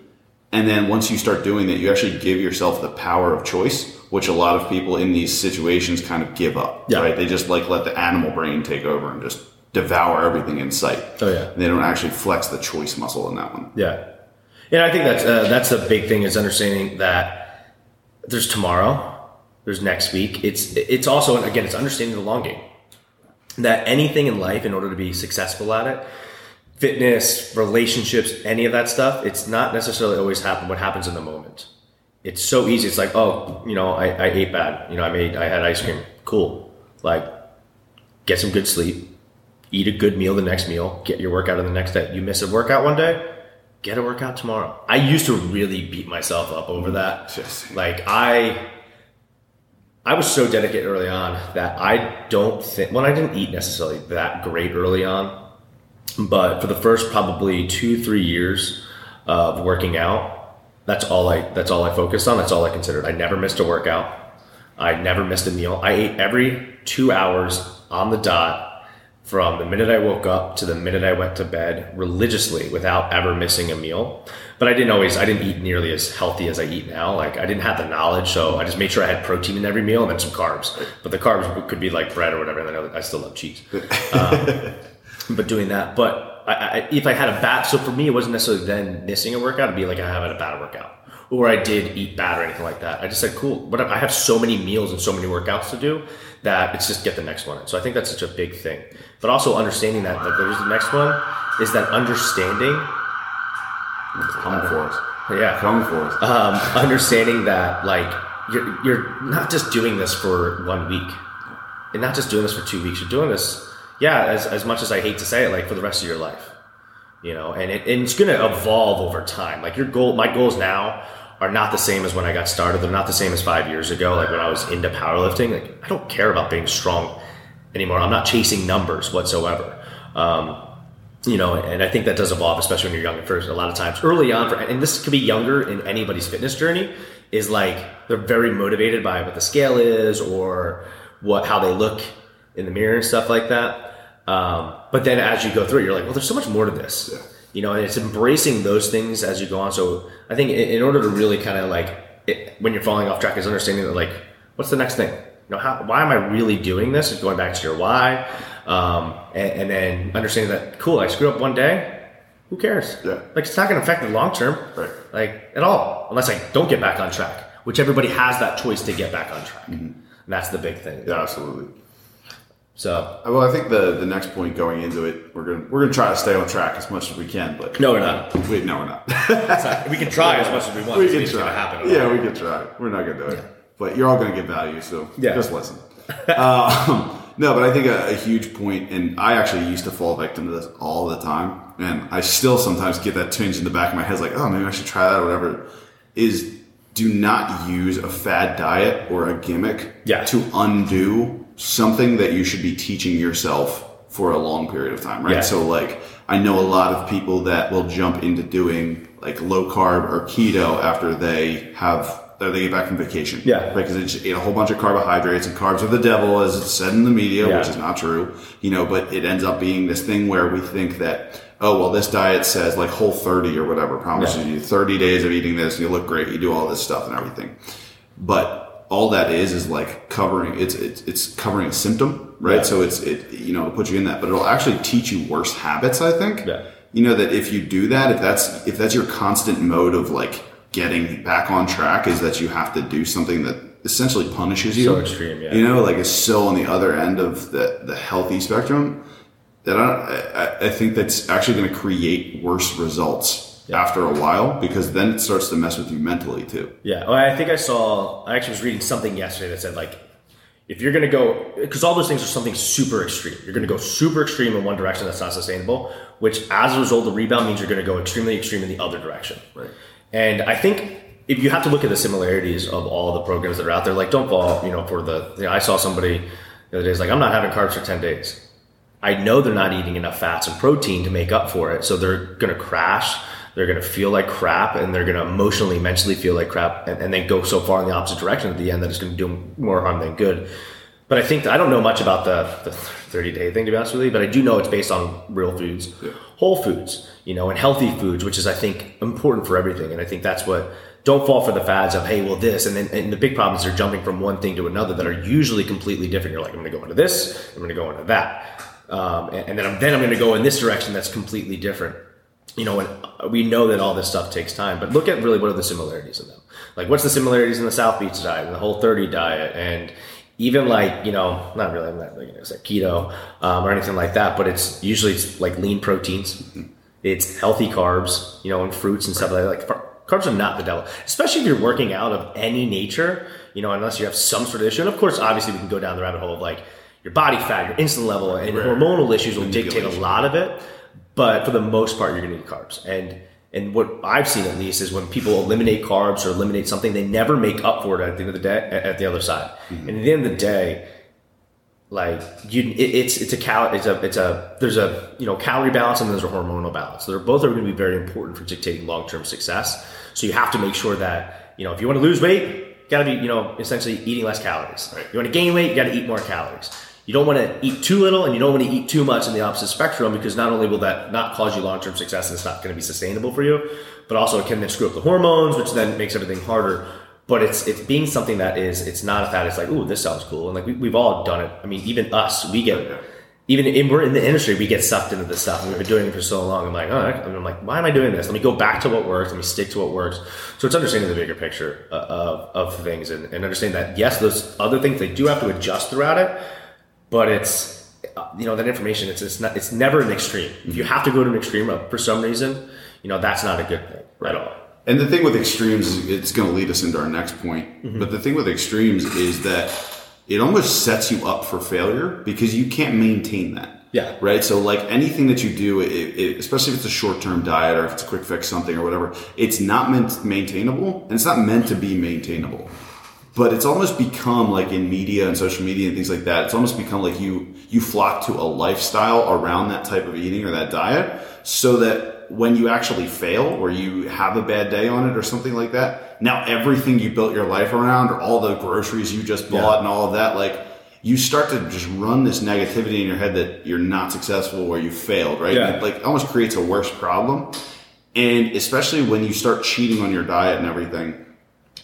And then once you start doing that, you actually give yourself the power of choice which a lot of people in these situations kind of give up. Yeah. Right? They just like let the animal brain take over and just devour everything in sight. Oh yeah. They don't actually flex the choice muscle in that one. Yeah. Yeah, I think that's uh, that's the big thing is understanding that there's tomorrow, there's next week. It's it's also again it's understanding the long game. That anything in life, in order to be successful at it, fitness, relationships, any of that stuff, it's not necessarily always happen what happens in the moment it's so easy. It's like, oh, you know, I, I ate bad. You know, I made, I had ice cream. Cool. Like, get some good sleep, eat a good meal the next meal, get your workout in the next day. You miss a workout one day, get a workout tomorrow. I used to really beat myself up over that. Just, like, I, I was so dedicated early on that I don't think, well, I didn't eat necessarily that great early on, but for the first probably two, three years of working out, that's all I that's all I focused on. That's all I considered. I never missed a workout. I never missed a meal. I ate every two hours on the dot from the minute I woke up to the minute I went to bed religiously without ever missing a meal. But I didn't always I didn't eat nearly as healthy as I eat now. Like I didn't have the knowledge, so I just made sure I had protein in every meal and then some carbs. But the carbs could be like bread or whatever. And then I still love cheese. [laughs] Um, but doing that, but I, I, if I had a bad, so for me, it wasn't necessarily then missing a workout. It'd be like I have had a bad workout, or I did eat bad or anything like that. I just said, cool. But I have so many meals and so many workouts to do that it's just get the next one. So I think that's such a big thing. But also understanding that, like, there's the next one is that understanding. Coming for us. Yeah, coming for us. Um, understanding that like you're you're not just doing this for one week, and not just doing this for two weeks. You're doing this yeah, as, as much as I hate to say it, like for the rest of your life, you know, and, it, and it's going to evolve over time. Like your goal, my goals now are not the same as when I got started. They're not the same as five years ago. Like when I was into powerlifting, like I don't care about being strong anymore. I'm not chasing numbers whatsoever. Um, you know, and I think that does evolve, especially when you're young. at First, a lot of times early on, for, and this could be younger in anybody's fitness journey, is like they're very motivated by what the scale is or what how they look in the mirror and stuff like that. Um, but then as you go through it, you're like, well, there's so much more to this. Yeah. You know, and it's embracing those things as you go on. So I think in, in order to really kind of like, it, when you're falling off track, is understanding that like, what's the next thing? You know, how, why am I really doing this? Is going back to your why, um, and, and, then understanding that cool, I screw up one day. Who cares? Yeah. Like it's not going to affect the long term, right? Like at all, unless I don't get back on track, which everybody has that choice to get back on track. Mm-hmm. And that's the big thing. Yeah, absolutely. So uh, well, I think the the next point going into it, we're gonna we're gonna try to stay on track as much as we can, but no, we're not. Wait, no, we're not. we can try as much as we want. We can try. Happen yeah, we can try. We're not gonna do it, yeah. but you're all gonna get value, so yeah. just listen. [laughs] um, no, but I think a, a, huge point, and I actually used to fall victim to this all the time, and I still sometimes get that twinge in the back of my head, like, oh, maybe I should try that or whatever. Is do not use a fad diet or a gimmick Yeah. to undo something that you should be teaching yourself for a long period of time, right? Yeah. So like I know a lot of people that will jump into doing like low carb or keto after they have or they get back from vacation. Yeah. Right, because they just ate a whole bunch of carbohydrates and carbs are the devil, as it's said in the media, Yeah. which is not true. You know, but it ends up being this thing where we think that, oh well, this diet says like whole 30 or whatever, promises Yeah. you 30 days of eating this, and you look great, you do all this stuff and everything. But all that is is like covering it's it's, it's covering a symptom, right? Yeah. So it's it you know, it'll put you in that, but it'll actually teach you worse habits, I think. Yeah. You know that if you do that, if that's if that's your constant mode of like getting back on track is that you have to do something that essentially punishes you. So extreme, yeah. You know, like it's so on the other end of the the healthy spectrum that I I, I think that's actually going to create worse results after a while because then it starts to mess with you mentally too. Yeah, well, I think I saw. I actually was reading something yesterday that said like, if you're going to go, because all those things are something super extreme. You're going to go super extreme in one direction that's not sustainable, which as a result, the rebound means you're going to go extremely extreme in the other direction. Right. And I think if you have to look at the similarities of all the programs that are out there, like don't fall, you know, for the. You know, I saw somebody the other day is like, I'm not having carbs for ten days. I know they're not eating enough fats and protein to make up for it, so they're going to crash. They're going to feel like crap, and they're going to emotionally, mentally feel like crap, and, and then go so far in the opposite direction at the end that it's going to do more harm than good. But I think that I don't know much about the, the 30 day thing to be honest with you, but I do know it's based on real foods, whole foods, you know, and healthy foods, which is I think important for everything. And I think that's what don't fall for the fads of hey, well this, and then and the big problem is they're jumping from one thing to another that are usually completely different. You're like, I'm going to go into this, I'm going to go into that, um, and, and then I'm then I'm going to go in this direction that's completely different you know, and we know that all this stuff takes time, but look at really what are the similarities in them. Like, what's the similarities in the South Beach diet and the Whole 30 diet, and even like, you know, not really, I'm not like, you know, it's like keto um, or anything like that, but it's usually it's like lean proteins, it's healthy carbs, you know, and fruits and stuff like that. Like, carbs are not the devil, especially if you're working out of any nature, you know, unless you have some sort of issue. And of course, obviously, we can go down the rabbit hole of like your body fat, your insulin level, and hormonal issues will dictate a lot of it but for the most part you're going to need carbs. And and what i've seen at least is when people eliminate carbs or eliminate something they never make up for it at the end of the day at the other side. Mm-hmm. And at the end of the day like you it, it's it's a cal it's a it's a there's a you know calorie balance and there's a hormonal balance. They're both are going to be very important for dictating long-term success. So you have to make sure that you know if you want to lose weight you got to be you know essentially eating less calories. You want to gain weight you got to eat more calories you don't want to eat too little and you don't want to eat too much in the opposite spectrum because not only will that not cause you long-term success and it's not going to be sustainable for you but also it can then screw up the hormones which then makes everything harder. But it's it's being something that is it's not a fad it's like ooh this sounds cool. And like we, we've all done it. I mean even us we get even in, we're in the industry we get sucked into this stuff and we've been doing it for so long. I'm like oh i'm like why am i doing this? Let me go back to what works let me stick to what works. So it's understanding the bigger picture uh, of, of things and, and understanding that yes those other things they do have to adjust throughout it but it's you know that information it's it's not it's never an extreme if you have to go to an extreme uh, for some reason you know that's not a good thing at all And the thing with extremes is it's going to lead us into our next point. Mm-hmm. But the thing with extremes is that it almost sets you up for failure because you can't maintain that. Yeah. Right. So like anything that you do, it, it, especially if it's a short term diet or if it's a quick fix something or whatever, it's not meant maintainable and it's not meant to be maintainable. But it's almost become like in media and social media and things like that. It's almost become like you you flock to a lifestyle around that type of eating or that diet, so that when you actually fail or you have a bad day on it or something like that, now everything you built your life around or all the groceries you just bought Yeah. and all of that, like you start to just run this negativity in your head that you're not successful or you failed, right? Yeah. It like almost creates a worse problem. And especially when you start cheating on your diet and everything,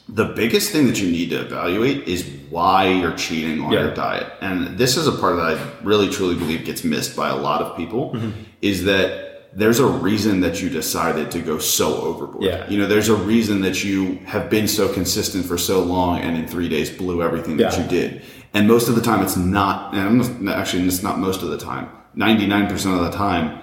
the biggest thing that you need to evaluate is why you're cheating on Yeah. your diet. And this is a part that I really truly believe gets missed by a lot of people Mm-hmm. is that there's a reason that you decided to go so overboard. Yeah. You know, there's a reason that you have been so consistent for so long and in three days blew everything that Yeah. you did. And most of the time it's not, and I'm not- actually it's not most of the time, 99% of the time,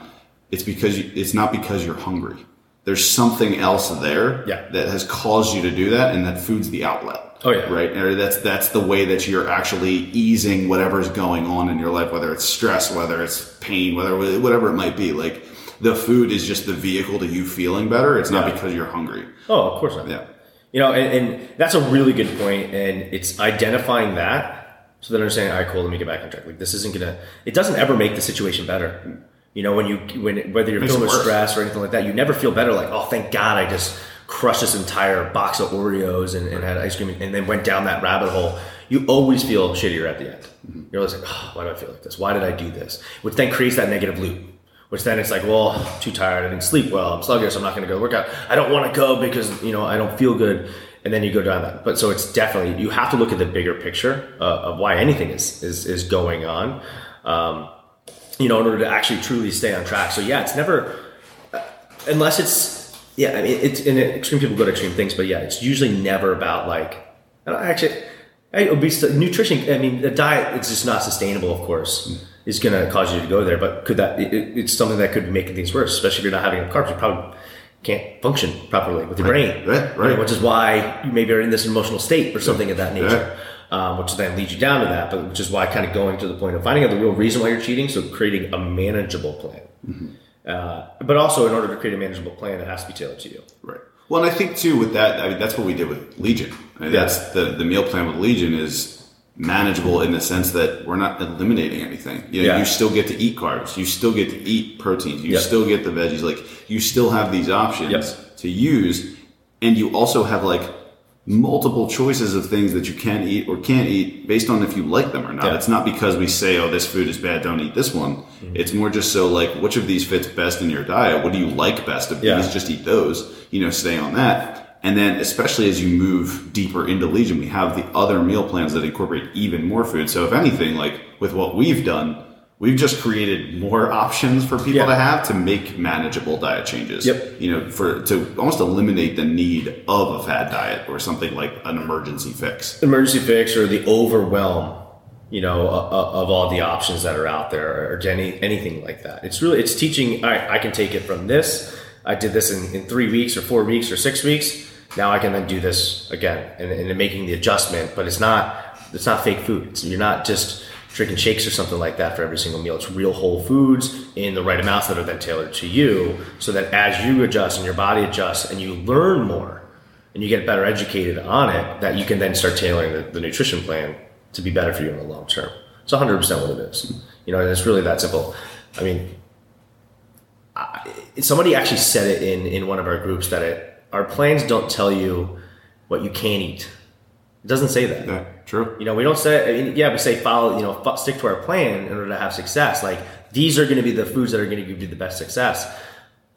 it's because you, it's not because you're hungry. There's something else there Yeah. that has caused you to do that, and that food's the outlet. Oh, yeah. right. Or that's that's the way that you're actually easing whatever's going on in your life, whether it's stress, whether it's pain, whether whatever it might be. Like the food is just the vehicle to you feeling better. It's not because you're hungry. Oh, of course not. Yeah. You know, and, and that's a really good point, and it's identifying that so then understanding, all right, cool, let me get back on track. Like this isn't gonna, it doesn't ever make the situation better. You know, when you when whether you're feeling it with worse. stress or anything like that, you never feel better. Like, oh, thank God, I just crushed this entire box of Oreos and, and had ice cream, and then went down that rabbit hole. You always feel shittier at the end. You're always like, oh, why do I feel like this? Why did I do this? Which then creates that negative loop. Which then it's like, well, I'm too tired. I didn't sleep well. I'm sluggish. I'm not going to go work out. I don't want to go because you know I don't feel good. And then you go down that. But so it's definitely you have to look at the bigger picture uh, of why anything is is is going on. Um, you know, in order to actually truly stay on track. So yeah, it's never uh, unless it's yeah. I mean, it's in extreme people go to extreme things, but yeah, it's usually never about like I don't- actually. I, obesity, nutrition. I mean, the diet it's just not sustainable. Of course, is going to cause you to go there. But could that? It, it- it's something that could be making things worse, especially if you're not having enough carbs. You probably can't function properly with your brain, Right, right. You know, which is why you maybe are in this emotional state or something of that nature um, which then leads you down to that. But which is why kind of going to the point of finding out the real reason why you're cheating, so creating a manageable plan. Mm-hmm. Uh, but also, in order to create a manageable plan, it has to be tailored to you. Right. Well, and I think too with that, I mean, that's what we did with Legion. I mean, Yeah. That's the the meal plan with Legion is manageable in the sense that we're not eliminating anything. You know, Yeah. you still get to eat carbs, you still get to eat proteins, you Yep. still get the veggies. Like you still have these options Yep. to use, and you also have like multiple choices of things that you can eat or can't eat based on if you like them or not. Yeah. It's not because we say, "Oh, this food is bad, don't eat this one." Mm-hmm. It's more just so like, which of these fits best in your diet? What do you like best of Yeah. these? Just eat those. You know, stay on that. And then, especially as you move deeper into Legion, we have the other meal plans that incorporate even more food. So, if anything, like with what we've done, we've just created more options for people Yeah. to have to make manageable diet changes. Yep. You know, for to almost eliminate the need of a fad diet or something like an emergency fix. emergency fix or the overwhelm you know of all the options that are out there or any anything like that it's really it's teaching all right i can take it from this i did this in, in three weeks or four weeks or six weeks now i can then do this again and, and making the adjustment but it's not it's not fake food it's, you're not just drinking shakes or something like that for every single meal it's real whole foods in the right amounts that are then tailored to you so that as you adjust and your body adjusts and you learn more and you get better educated on it, that you can then start tailoring the, the nutrition plan to be better for you in the long term. It's 100% what it is. You know, and it's really that simple. I mean, I, somebody actually said it in, in one of our groups that it, our plans don't tell you what you can't eat. It doesn't say that. Yeah, true. You know, we don't say, I mean, yeah, we say follow, you know, stick to our plan in order to have success. Like, these are going to be the foods that are going to give you the best success.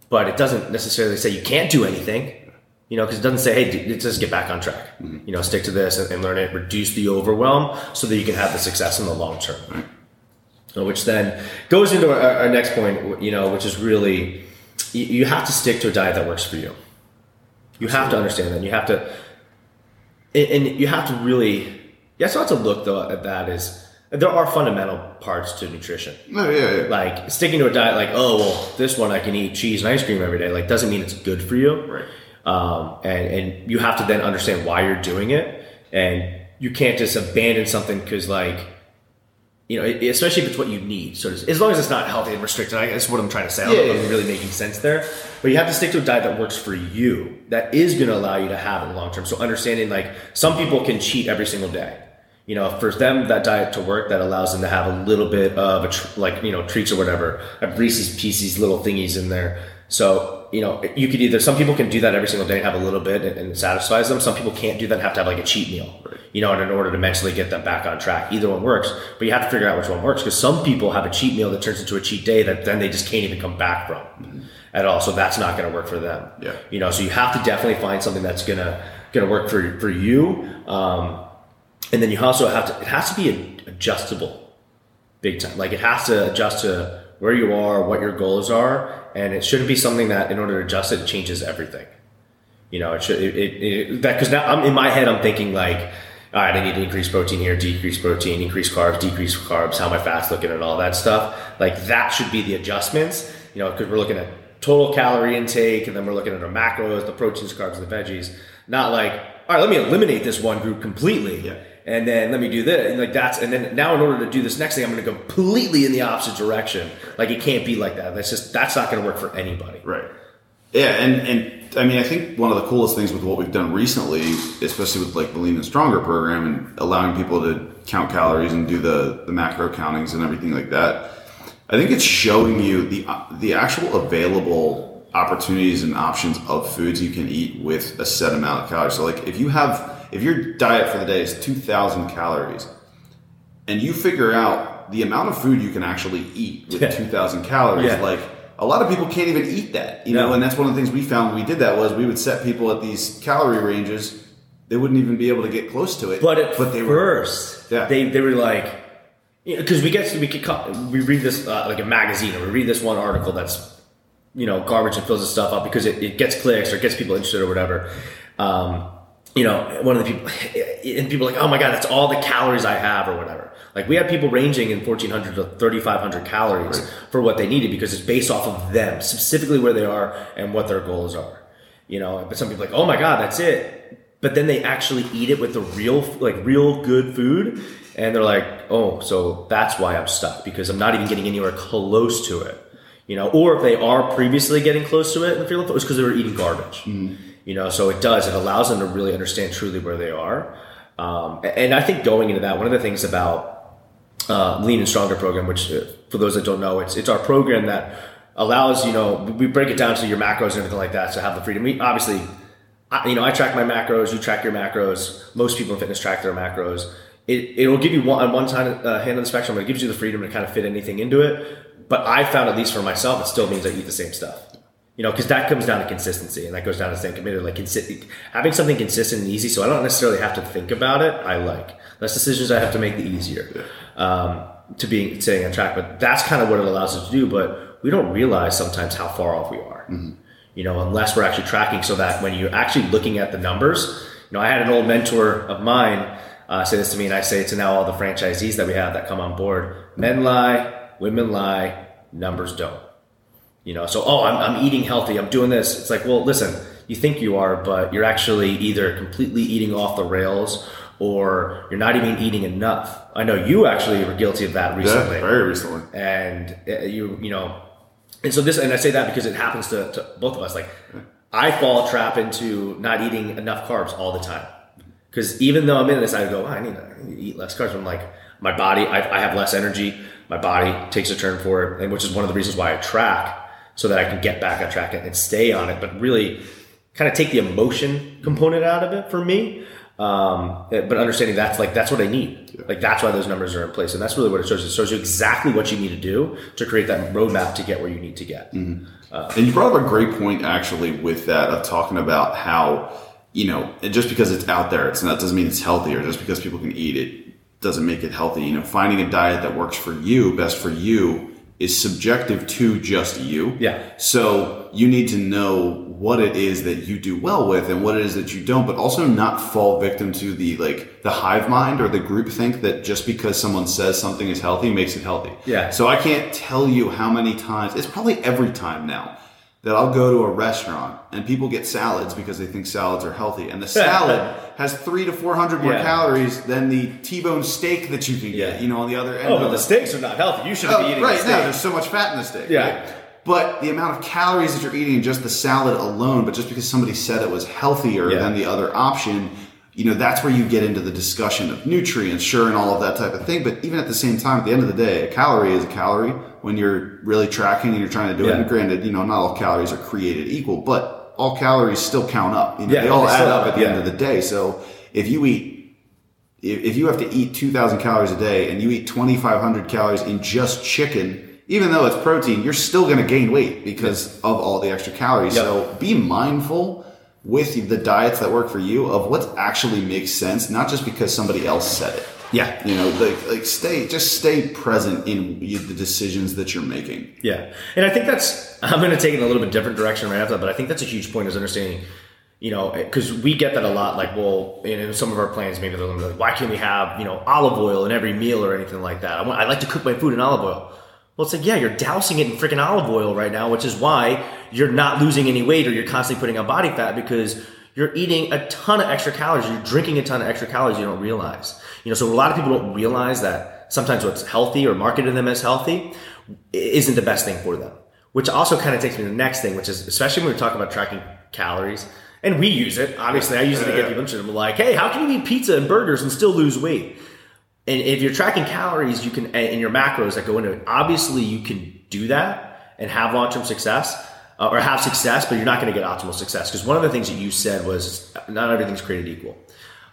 But it doesn't necessarily say you can't do anything, you know, because it doesn't say, hey, d- just get back on track. You know, stick to this and, and learn it, reduce the overwhelm so that you can have the success in the long term. Uh, Which then goes into our, our next point, you know, which is really, you, you have to stick to a diet that works for you. You have to understand that. You have to, and, and you have to really yeah so I have to look though at that is there are fundamental parts to nutrition No, yeah, yeah. like sticking to a diet like oh well this one i can eat cheese and ice cream every day like doesn't mean it's good for you Right. um, and and you have to then understand why you're doing it and you can't just abandon something because like you know especially if it's what you need. So as long as it's not healthy and restricted i guess what i'm trying to say. I don't know Yeah, if yeah, really making sense there. But you have to stick to a diet that works for you that is going to allow you to have it long term. So understanding like some people can cheat every single day. You know for them that diet to work that allows them to have a little bit of a tr- like you know treats or whatever have reese's pieces little thingies in there. So you know you could either some people can do that every single day and have a little bit and, and it satisfies them. Some people can't do that and have to have like a cheat meal you know in order to mentally get them back on track either one works but you have to figure out which one works because some people have a cheat meal that turns into a cheat day that then they just can't even come back from at all so that's not going to work for them. Yeah. you know so you have to definitely find something that's gonna gonna work for for you um, and then you also have to it has to be adjustable big time like it has to adjust to where you are what your goals are and it shouldn't be something that in order to adjust it, it changes everything. You know it should it, it, it that because now i'm in my head i'm thinking like all right i need to increase protein here decrease protein increase carbs decrease carbs how my fat's looking and all that stuff? Like that should be the adjustments. You know because we're looking at total calorie intake and then we're looking at our macros the proteins carbs the veggies. Not like all right let me eliminate this one group completely. Yeah. and then let me do this and like that's and then now in order to do this next thing i'm going to go completely in the opposite direction. Like it can't be like that. That's just that's not going to work for anybody. Right. Yeah, and and I mean, I think one of the coolest things with what we've done recently, especially with like the Lean and Stronger program and allowing people to count calories and do the, the macro countings and everything like that, I think it's showing you the the actual available opportunities and options of foods you can eat with a set amount of calories. So, like if you have if your diet for the day is two thousand calories, and you figure out the amount of food you can actually eat with Yeah. two thousand calories, Yeah. like a lot of people can't even eat that, you know. And that's one of the things we found when we did that was we would set people at these calorie ranges. They wouldn't even be able to get close to it. But at they were first, Yeah. they they were like, because we get we could we read this uh, like a magazine or we read this one article that's you know garbage and fills the stuff up because it, it gets clicks or gets people interested or whatever. Um, you know, one of the people and people are like, oh my god, that's all the calories I have or whatever. Like we had people ranging in fourteen hundred to thirty five hundred calories for what they needed because it's based off of them specifically where they are and what their goals are. You know, but some people are like, oh my god, that's it. But then they actually eat it with the real like real good food and they're like oh so that's why i'm stuck because i'm not even getting anywhere close to it you know? Or if they are previously getting close to it and feeling it's because they were eating garbage mm-hmm. You know so it does it allows them to really understand truly where they are um, and i think going into that one of the things about uh, lean and stronger program which uh, for those that don't know it's it's our program that allows you know we break it down to your macros and everything like that so have the freedom we obviously I, you know, I track my macros. You track your macros. Most people in fitness track their macros. It it'll give you one on one side uh, hand on the spectrum. But it gives you the freedom to kind of fit anything into it. But I found, at least for myself, it still means I eat the same stuff. You know, because that comes down to consistency, and that goes down to staying committed. Like consi- having something consistent and easy, so I don't necessarily have to think about it. I like less decisions I have to make the easier um, to being staying on track. But that's kind of what it allows us to do. But we don't realize sometimes how far off we are you know, unless we're actually tracking so that when you're actually looking at the numbers, you know, I had an old mentor of mine uh, say this to me, and I say it to now all the franchisees that we have that come on board: men lie, women lie, numbers don't. You know, so oh, I'm, I'm eating healthy, I'm doing this. It's like, well, listen, you think you are, but you're actually either completely eating off the rails or you're not even eating enough. I know you actually were guilty of that yeah, recently very recently. and uh, you you know and so this and i say that because it happens to, to both of us like i fall trap into not eating enough carbs all the time because even though i'm in this i go "Oh, I, need to, I need to eat less carbs i'm like my body I, I have less energy my body takes a turn for it and which is one of the reasons why i track so that i can get back on track and, stay on it but really kind of take the emotion component out of it for me um, eh, but understanding that's like that's what I need. Like that's why those numbers are in place, and that's really what it shows. It shows you exactly what you need to do to create that roadmap to get where you need to get. Mm-hmm. Uh, and you brought up a great point actually with that of talking about how, you know, just because it's out there, it's not doesn't mean it's healthy or just because people can eat it doesn't make it healthy. You know, finding a diet that works for you, best for you is subjective to just you. Yeah. So you need to know what it is that you do well with and what it is that you don't, but also not fall victim to the like the hive mind or the group think that just because someone says something is healthy makes it healthy. Yeah. So I can't tell you how many times, it's probably every time now that I'll go to a restaurant and people get salads because they think salads are healthy. And the salad [laughs] has three to 400 more Yeah. calories than the T-bone steak that you can get, Yeah. you know, on the other end. Oh, but the steaks are not healthy. You shouldn't be Oh, eating right now, there's so much fat in the steak. Yeah. right? But the amount of calories that you're eating in just the salad alone, but just because somebody said it was healthier Yeah. than the other option, you know, that's where you get into the discussion of nutrients, sure, and all of that type of thing. But even at the same time, at the end of the day, a calorie is a calorie when you're really tracking and you're trying to do it. And granted, you know, not all calories are created equal, but all calories still count up. You know, Yeah, they all they add up at the up, end of the day. So if you eat if if you have to eat 2,000 calories a day and you eat 2,500 calories in just chicken, even though it's protein, you're still going to gain weight because of all the extra calories. Yep. So be mindful with the diets that work for you of what actually makes sense, not just because somebody else said it. Yeah. You know, like, like stay, just stay present in the decisions that you're making. Yeah, and I think that's I'm going to take it in a little bit different direction right after that, but I think that's a huge point is understanding, you know, eh, because we get that a lot. Like, well, in, in some of our plans, maybe they're like, why can't we have you know olive oil in every meal or anything like that? I, want, I like to cook my food in olive oil. Well, it's like, yeah, you're dousing it in freaking olive oil right now, which is why you're not losing any weight or you're constantly putting on body fat because you're eating a ton of extra calories. You're drinking a ton of extra calories you don't realize. You know, so a lot of people don't realize that sometimes what's healthy or marketed to them as healthy isn't the best thing for them. Which also kind of takes me to the next thing, which is especially when we talk about tracking calories. And we use it. Obviously, I use it to get people interested. I'm like, hey, how can you eat pizza and burgers and still lose weight? And if you're tracking calories, you can and your macros that go into it. Obviously, you can do that and have long term success uh, or have success, but you're not going to get optimal success because one of the things that you said was not everything's created equal.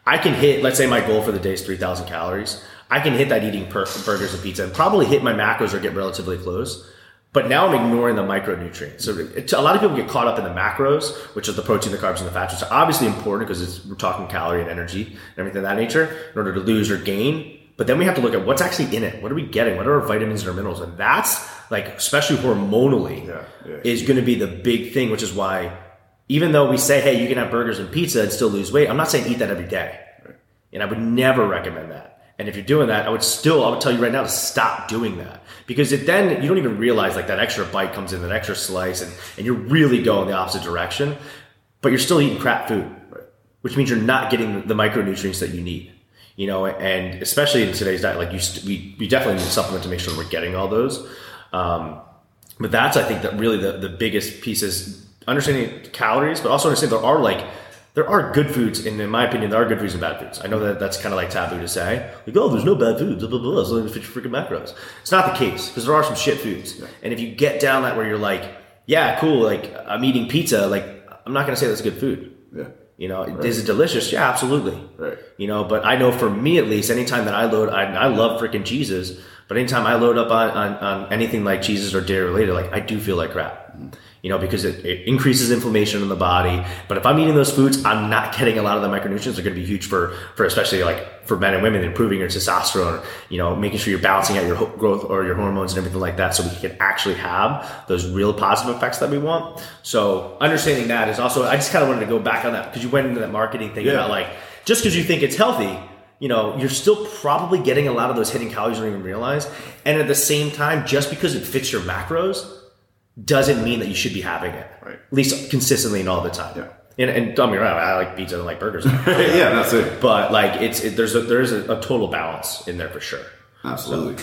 I can hit, let's say my goal for the day is 3,000 calories. I can hit that eating per- burgers and pizza and probably hit my macros or get relatively close. But now I'm ignoring the micronutrients. So it, a lot of people get caught up in the macros, which is the protein, the carbs, and the fats, which are obviously important because we're talking calorie and energy and everything of that nature in order to lose or gain. But then we have to look at what's actually in it. What are we getting? What are our vitamins and our minerals? And that's like, especially hormonally, Yeah, yeah. is going to be the big thing, which is why even though we say, hey, you can have burgers and pizza and still lose weight, I'm not saying eat that every day. And I would never recommend that. And if you're doing that, I would still, I would tell you right now to stop doing that. Because it then, you don't even realize like that extra bite comes in, that extra slice, and, and you're really going the opposite direction, but you're still eating crap food, which means you're not getting the micronutrients that you need. You know, and especially in today's diet, like you, st- we, we definitely need supplement to make sure we're getting all those. Um, but that's, I think, that really the, the biggest piece is understanding calories, but also understanding there are like, there are good foods, and in my opinion, there are good foods and bad foods. I know that that's kind of like taboo to say, like, oh, there's no bad foods, blah, blah, blah, as long as it's freaking macros. It's not the case, because there are some shit foods. And if you get down that where you're like, yeah, cool, like, I'm eating pizza, like, I'm not going to say that's good food. Yeah. You know, is it delicious? Yeah, absolutely. Right. You know, but I know for me at least, anytime that I load, I, I love freaking cheeses, but anytime I load up on, on, on anything like cheeses or dairy related, like I do feel like crap. You know, because it, it increases inflammation in the body. But if I'm eating those foods, I'm not getting a lot of the micronutrients. They're going to be huge for, for especially like for men and women, improving your testosterone. You know, making sure you're balancing out your ho- growth or your hormones and everything like that, so we can actually have those real positive effects that we want. So understanding that is also. I just kind of wanted to go back on that because you went into that marketing thing Yeah. about like just because you think it's healthy, you know, you're still probably getting a lot of those hidden calories you don't even realize. And at the same time, just because it fits your macros doesn't mean that you should be having it. Right. At least consistently and all the time. Yeah. And, and don't me wrong, I like pizza and like burgers. [laughs] yeah, that's it. but like it's it, there's a, there's a, a total balance in there for sure. Absolutely.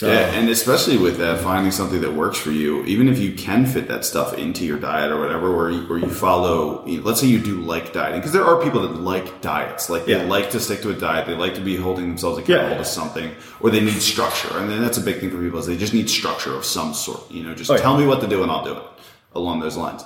Yeah, oh. and especially with that, finding something that works for you, even if you can fit that stuff into your diet or whatever, where you, where you follow, let's say you do like dieting, because there are people that like diets, like they Yeah. like to stick to a diet, they like to be holding themselves accountable Yeah. to something, or they need structure, and then that's a big thing for people is they just need structure of some sort. You know, just Oh, yeah. tell me what to do and I'll do it along those lines.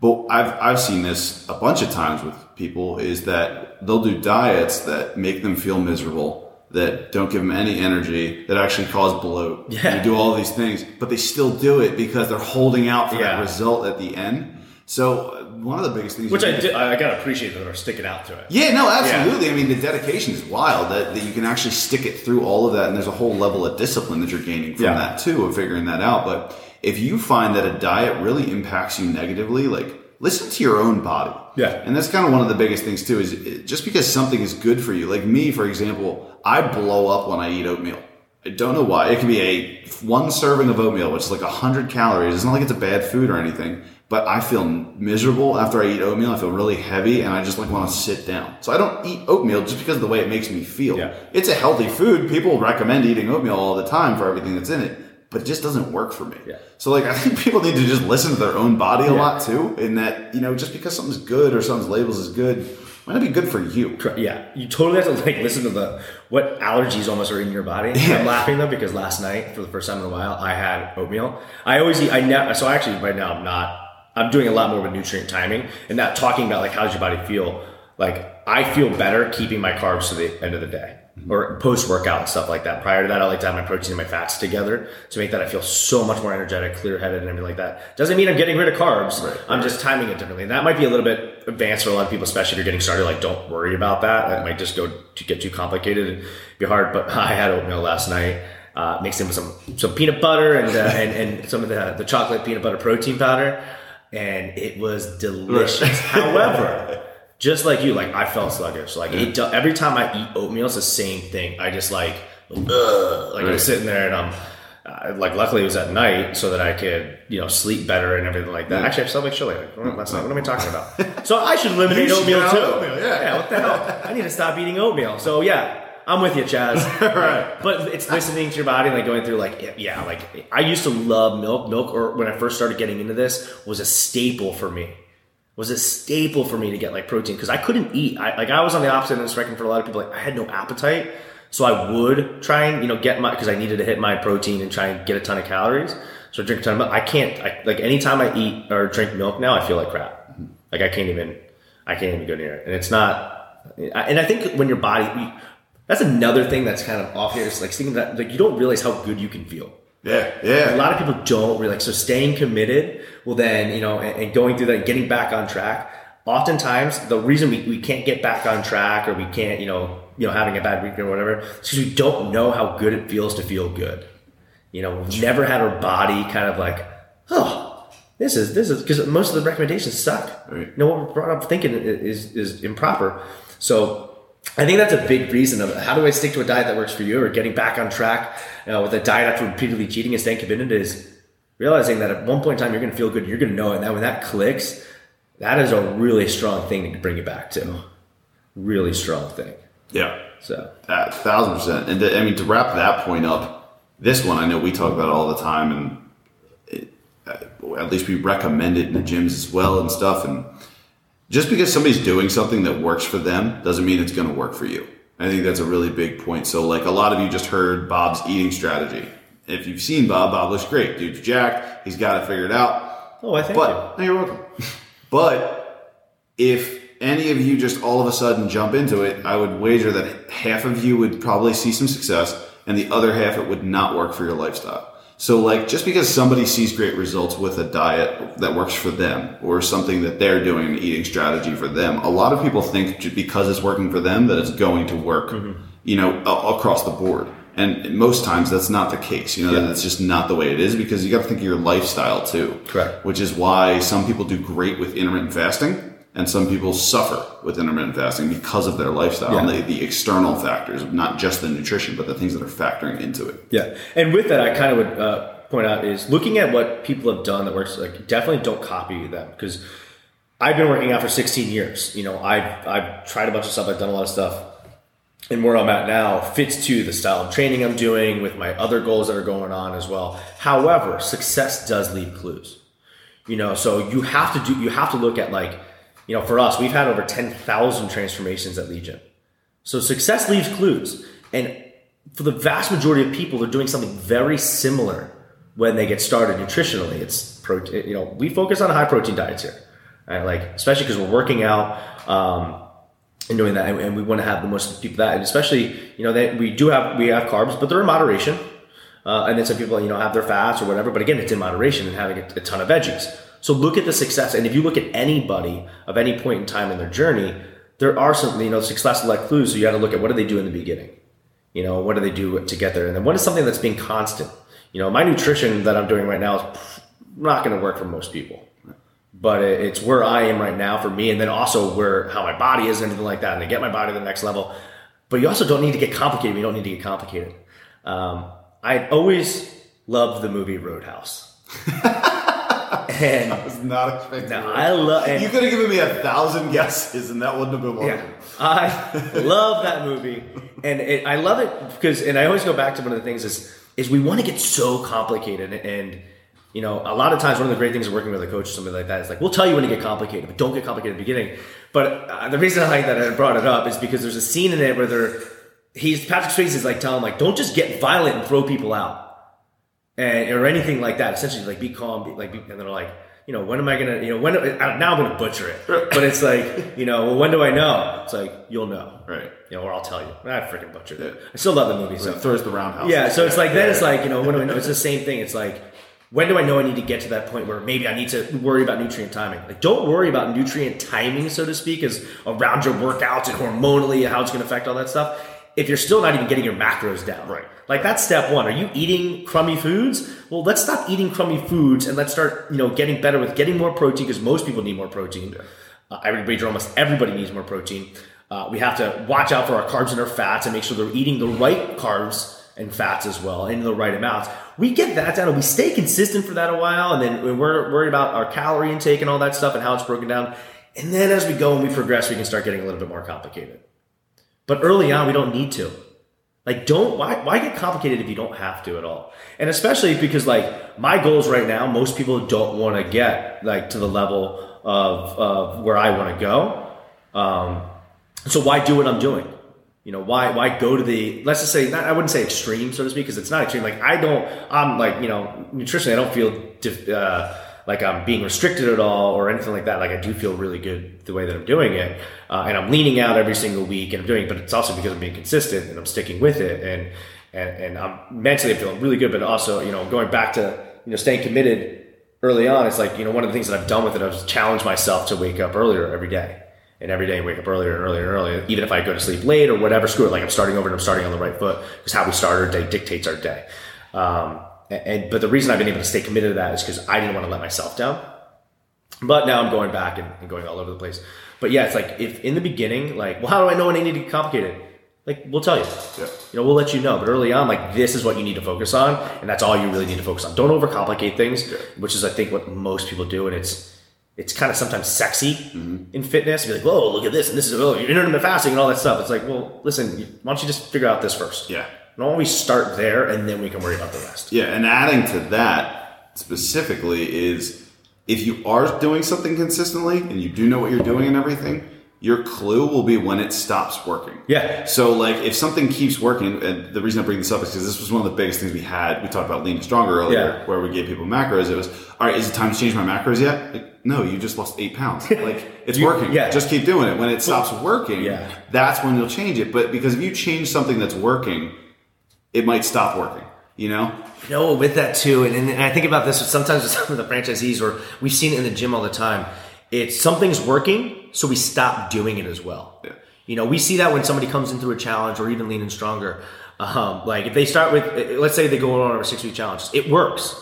But I've I've seen this a bunch of times with people is that they'll do diets that make them feel miserable, that don't give them any energy, that actually cause bloat. Yeah. They do all these things, but they still do it because they're holding out for Yeah. that result at the end. So uh, one of the biggest things, Which I did, I gotta appreciate that they're sticking out to it. yeah, no, absolutely. I mean, the dedication is wild that, that you can actually stick it through all of that, and there's a whole level of discipline that you're gaining from Yeah. that too, of figuring that out. But if you find that a diet really impacts you negatively, like listen to your own body. Yeah. and that's kind of one of the biggest things too. Is just because something is good for you, like me, for example, I blow up when I eat oatmeal. I don't know why. It could be a one serving of oatmeal, which is like hundred calories. It's not like it's a bad food or anything, but I feel miserable after I eat oatmeal. I feel really heavy, and I just like want to sit down. So I don't eat oatmeal just because of the way it makes me feel. Yeah. It's a healthy food. People recommend eating oatmeal all the time for everything that's in it, but it just doesn't work for me. Yeah. So like [laughs] I think people need to just listen to their own body a lot too. In that you know just because something's good or something's labels is good might not be good for you. Yeah, you totally have to like listen to the what allergies almost are in your body. Yeah. I'm laughing though because last night for the first time in a while I had oatmeal. I always eat. I now so actually right now I'm not. I'm doing a lot more with nutrient timing and not talking about like how does your body feel. Like I feel better keeping my carbs to the end of the day or post workout and stuff like that. Prior to that, I like to have my protein and my fats together to make that I feel so much more energetic, clear headed, and everything like that. Doesn't mean I'm getting rid of carbs. I'm just timing it differently. And that might be a little bit advanced for a lot of people, especially if you're getting started. Like, don't worry about that. That might just go to get too complicated and be hard. But [laughs] I had oatmeal last night. Uh, mixed in with some some peanut butter and uh, and, and some of the the chocolate peanut butter protein powder, and it was delicious. However, [laughs] just like you, like I felt sluggish. Like it, do- every time I eat oatmeal, it's the same thing. I just like, ugh, like I'm sitting there and I'm. Uh, like luckily it was at night so that I could you know sleep better and everything like that. Yeah. Actually, I slept like shit like what, last night. What am I talking about? [laughs] so I should eliminate should oatmeal too. oatmeal, yeah. yeah. What the hell? I need to stop eating oatmeal. So yeah, I'm with you, Chaz. [laughs] Right. But it's listening to your body, like going through, like yeah, like I used to love milk. Milk, or when I first started getting into this, was a staple for me. Was a staple for me to get like protein because I couldn't eat. I like I was on the opposite end of the spectrum for a lot of people. Like I had no appetite, so I would try and you know get my because I needed to hit my protein and try and get a ton of calories. So I drink a ton of milk. I can't I, like anytime I eat or drink milk now, I feel like crap. Like I can't even I can't even go near it, and it's not. And I think when your body, that's another thing that's kind of off here. Is like thinking that like you don't realize how good you can feel. Yeah, yeah. A lot of people don't really like so staying committed. Well, then you know, and, and going through that, getting back on track. Oftentimes, the reason we, we can't get back on track or we can't, you know, you know, having a bad week or whatever, is because we don't know how good it feels to feel good. You know, we've never had our body kind of like, oh, this is this is because most of the recommendations suck. Right. You know what we're brought up thinking is is improper. So I think that's a big reason of how do I stick to a diet that works for you or getting back on track you know, with a diet after repeatedly cheating and staying committed is realizing that at one point in time you're going to feel good, you're going to know it. And then when that clicks, that is a really strong thing to bring you back to. Really strong thing. Yeah. So A thousand percent. And to, I mean, to wrap that point up, this one I know we talk about it all the time, and it, uh, at least we recommend it in the gyms as well and stuff. And just because somebody's doing something that works for them doesn't mean it's going to work for you. I think that's a really big point. So, like a lot of you just heard Bob's eating strategy. If you've seen Bob, Bob looks great. Dude's jacked. He's got it figured out. Oh, I thank but, No, you're welcome. but if any of you just all of a sudden jump into it, I would wager that half of you would probably see some success and the other half it would not work for your lifestyle. So like just because somebody sees great results with a diet that works for them or something that they're doing an eating strategy for them, a lot of people think because it's working for them that it's going to work, mm-hmm. you know, across the board. And most times that's not the case. You know, Yeah. that's just not the way it is because you got to think of your lifestyle too. Correct. Which is why some people do great with intermittent fasting and some people suffer with intermittent fasting because of their lifestyle and the, the external factors, not just the nutrition, but the things that are factoring into it. Yeah, and with that, I kind of would uh, point out is looking at what people have done that works. Like, definitely don't copy them because I've been working out for 16 years. You know, I've I've tried a bunch of stuff. I've done a lot of stuff, and where I'm at now fits to the style of training I'm doing with my other goals that are going on as well. However, success does leave clues. You know, so you have to do. You have to look at like, you know, for us, we've had over 10,000 transformations at Legion. So success leaves clues. And for the vast majority of people, they're doing something very similar when they get started nutritionally. It's protein, you know, we focus on high protein diets here, right? Like, especially because we're working out, um, and doing that, and, we want to have the most people that, and especially, you know, that we do have, we have carbs, but they're in moderation. Uh, and then some people, you know, have their fats or whatever, but again, it's in moderation and having a, a ton of veggies. So look at the success. And if you look at anybody of any point in time in their journey, there are some, you know, success like clues. So you got to look at what do they do in the beginning? You know, what do they do to get there? And then what is something that's being constant? You know, my nutrition that I'm doing right now is not going to work for most people, but it's where I am right now for me. And then also where, how my body is and everything like that. And to get my body to the next level. But you also don't need to get complicated. You don't need to get complicated. Um, I always loved the movie Roadhouse. [laughs] and I was not expecting No, that. I love- You could have given me a thousand guesses, and that wouldn't have been one. Yeah, I [laughs] love that movie, and it, I love it because, and I always go back to one of the things is is we want to get so complicated, and you know, a lot of times one of the great things of working with a coach or something like that is like we'll tell you when to get complicated, but don't get complicated at the beginning. But uh, the reason I like that I brought it up is because there's a scene in it where they're he's Patrick Swayze is like telling like don't just get violent and throw people out and or anything like that. Essentially, like be calm, be, like, be, and they're like, you know, when am I gonna, you know, when uh, now I'm gonna butcher it, but it's like, you know, well, when do I know? It's like you'll know, Right. You know, or I'll tell you. I freaking butchered it. I still love the movie, So throws the roundhouse. yeah. So it's like then it's like you know, when do I know? It's the same thing. It's like. When do I know I need to get to that point where maybe I need to worry about nutrient timing? Like, don't worry about nutrient timing, so to speak, as around your workouts and hormonally how it's going to affect all that stuff. If you're still not even getting your macros down, Right. Like that's step one. Are you eating crummy foods? Well, let's stop eating crummy foods and let's start, you know, getting better with getting more protein because most people need more protein. Uh, everybody, almost everybody needs more protein. Uh, we have to watch out for our carbs and our fats and make sure they're eating the right carbs and fats as well in the right amounts. We get that down and we stay consistent for that a while, and then we're worried about our calorie intake and all that stuff and how it's broken down. And then as we go and we progress, we can start getting a little bit more complicated. But early on, we don't need to. Like, don't why why get complicated if you don't have to at all? And especially because like my goals right now, most people don't want to get like to the level of, of where I want to go. Um, so why do what I'm doing? You know, why why go to the let's just say not, I wouldn't say extreme so to speak because it's not extreme. Like I don't I'm like you know nutritionally I don't feel uh, like I'm being restricted at all or anything like that. Like I do feel really good the way that I'm doing it, uh, and I'm leaning out every single week and I'm doing. it, But it's also because I'm being consistent and I'm sticking with it, and and and I'm mentally I'm feeling really good. But also you know going back to you know staying committed early on. It's like you know one of the things that I've done with it. I've challenged myself to wake up earlier every day. And every day I wake up earlier and earlier and earlier, even if I go to sleep late or whatever, screw it. Like I'm starting over and I'm starting on the right foot because how we start our day dictates our day. Um, and, but the reason I've been able to stay committed to that is because I didn't want to let myself down. But now I'm going back and, and, going all over the place. But yeah, it's like if in the beginning, like, well, how do I know when I need to get complicated? Like, we'll tell you. Yeah. You know, we'll let you know. But early on, like, this is what you need to focus on, and that's all you really need to focus on. Don't overcomplicate things, Yeah. which is, I think, what most people do, and it's it's kind of sometimes sexy mm-hmm. in fitness. Be like, whoa, look at this, and this is oh, you're intermittent fasting and all that stuff. It's like, well, listen, why don't you just figure out this first? Yeah. Don't always start there, and then we can worry about the rest. Yeah, and adding to that specifically is if you are doing something consistently and you do know what you're doing and everything, your clue will be when it stops working. Yeah. So, like, if something keeps working, and the reason I bring this up is because this was one of the biggest things we had. We talked about lean and stronger earlier, Yeah. where we gave people macros. It was, all right, is it time to change my macros yet? Like, no, you just lost eight pounds. [laughs] Like, it's You- working. yeah. Just keep doing it. When it stops working, Yeah. that's when you'll change it. But because if you change something that's working, it might stop working. You know? You know, with that too, and, and I think about this sometimes with some of the franchisees, or we've seen it in the gym all the time. It's something's working, so we stop doing it as well. Yeah. You know, we see that when somebody comes in through a challenge or even lean and stronger. Um, like if they start with, let's say they go on a six week challenge, it works.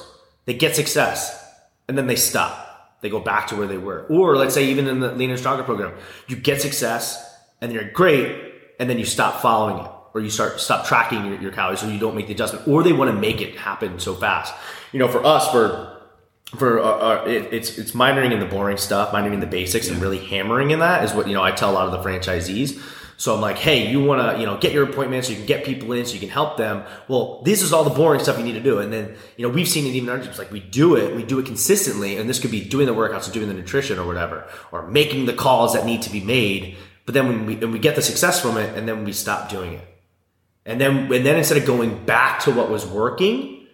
They get success, and then they stop. They go back to where they were. Or let's say even in the lean and stronger program, you get success, and you're great, and then you stop following it, or you start stop tracking your, your calories, or you don't make the adjustment, or they want to make it happen so fast. You know, for us, for for uh, uh, it, it's it's minoring in the boring stuff, minoring in the basics, and really hammering in that is what you know. I tell a lot of the franchisees. So I'm like, hey, you want to you know get your appointments, so you can get people in, so you can help them. Well, this is all the boring stuff you need to do, and then you know we've seen it even in our gyms. Like we do it, we do it consistently, and this could be doing the workouts, or doing the nutrition, or whatever, or making the calls that need to be made. But then when we and we get the success from it, and then we stop doing it, and then and then instead of going back to what was working,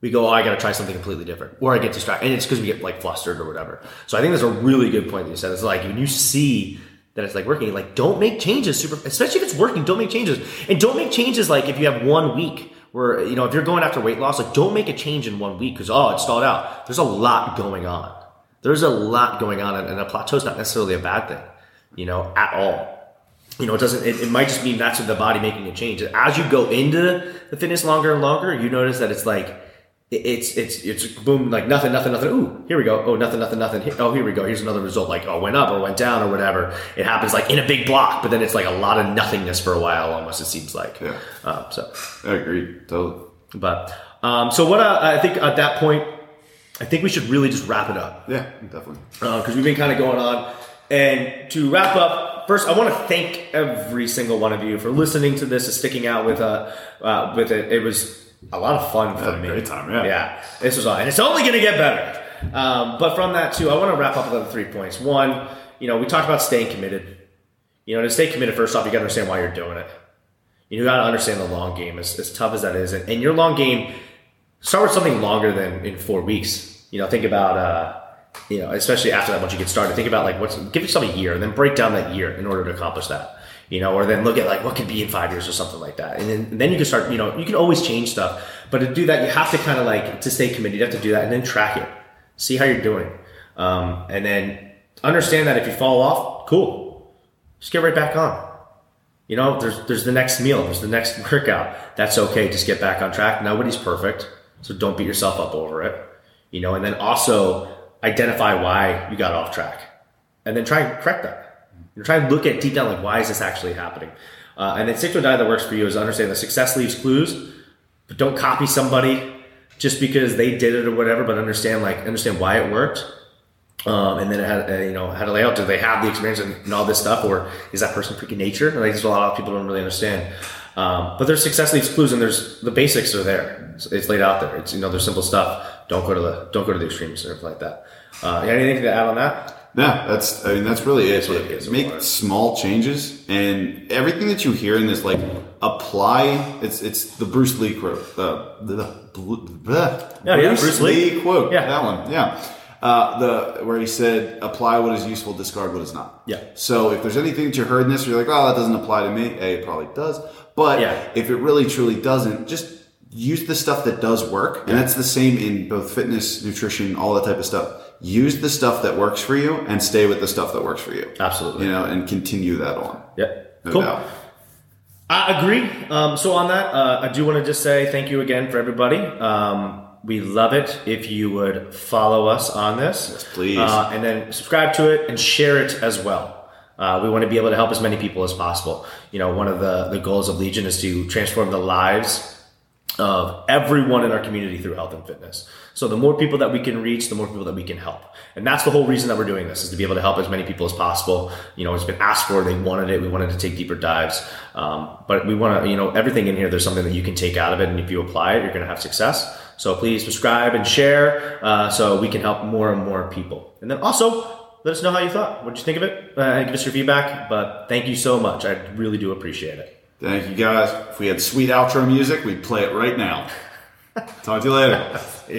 we go, oh, I got to try something completely different, or I get distracted, and it's because we get like flustered or whatever. So I think that's a really good point that you said. It's like when you see that it's like working, like don't make changes, super, especially if it's working. Don't make changes, and don't make changes like if you have one week where you know if you're going after weight loss, like don't make a change in one week because oh, it stalled out. There's a lot going on. There's a lot going on, and a plateau is not necessarily a bad thing, you know, at all you know, it doesn't, it, it might just mean that's the body making a change. As you go into the fitness longer and longer, you notice that it's like, it- it's, it's, it's boom, like nothing, nothing, nothing. Ooh, here we go. Oh, nothing, nothing, nothing. Here- Oh, here we go. Here's another result. Like, oh, went up or went down or whatever. It happens like in a big block, but then it's like a lot of nothingness for a while almost, it seems like. Yeah. Um, so, I agree. Totally. but, um, so what I, I think at that point, I think we should really just wrap it up Yeah, definitely. because we've been kind of going on. And to wrap up, first I want to thank every single one of you for listening to this and sticking out with uh, uh with it. It was a lot of fun for me. great time, yeah. yeah. This was all, and it's only going to get better. Um, but from that too, I want to wrap up with the three points. One, you know, we talked about staying committed. You know, to stay committed, first off, you got to understand why you're doing it. You got to understand the long game, as, as tough as that is, and, and your long game start with something longer than in four weeks. You know, think about, uh, you know, especially after that, once you get started, think about like what's, give yourself a year and then break down that year in order to accomplish that. You know, or then look at like what could be in five years or something like that. And then, and then you can start, you know, you can always change stuff, but to do that, you have to kind of like, to stay committed, you have to do that and then track it, see how you're doing. Um, and then understand that if you fall off, cool, just get right back on. You know, there's there's the next meal, there's the next [laughs] workout. That's okay. Just get back on track. Nobody's perfect, so don't beat yourself up over it. You know, and then also identify why you got off track, and then try and correct that. You know, try and look at deep down, like why is this actually happening? Uh, and then stick to a diet that works for you is understand that success leaves clues, but don't copy somebody just because they did it or whatever. But understand like understand why it worked um, and then it had, uh, you know, how to lay out. Do they have the experience and, and all this stuff, or is that person freaking nature? Like, there's a lot of people don't really understand. Um, but there's success leaves clues, and there's the basics are there. It's, it's laid out there. It's you know, there's simple stuff. Don't go to the don't go to the extremes or like that. Uh, you got anything to add on that? Yeah, that's. I mean, that's really it. what it is. Make small changes, and everything that you hear in this, like apply. It's it's the Bruce Lee quote. Uh, the, the, Yeah, yeah, Bruce Lee. quote. Yeah. that one. Yeah. Uh, the where he said, "Apply what is useful, discard what is not." Yeah. So if there's anything that you heard in this, you're like, "Oh, that doesn't apply to me." A, it probably does. But Yeah. if it really truly doesn't, just use the stuff that does work, and that's the same in both fitness, nutrition, all that type of stuff. Use the stuff that works for you, and stay with the stuff that works for you. Absolutely. You know, and continue that on. Yeah. No cool. doubt. I agree. Um, so on that, uh, I do want to just say thank you again for everybody. Um, we love it if you would follow us on this. Yes, please. Uh, and then subscribe to it and share it as well. Uh, we want to be able to help as many people as possible. You know, one of the, the goals of Legion is to transform the lives of everyone in our community through health and fitness. So the more people that we can reach, the more people that we can help. And that's the whole reason that we're doing this is to be able to help as many people as possible. You know, it's been asked for, they wanted it, we wanted to take deeper dives. Um, but we want to, you know, everything in here, there's something that you can take out of it. And if you apply it, you're going to have success. So please subscribe and share uh, so we can help more and more people. And then also, let us know how you thought. What did you think of it? Uh, give us your feedback. But thank you so much. I really do appreciate it. Thank you guys. If we had sweet outro music, we'd play it right now. Talk to you later. [laughs] Yeah.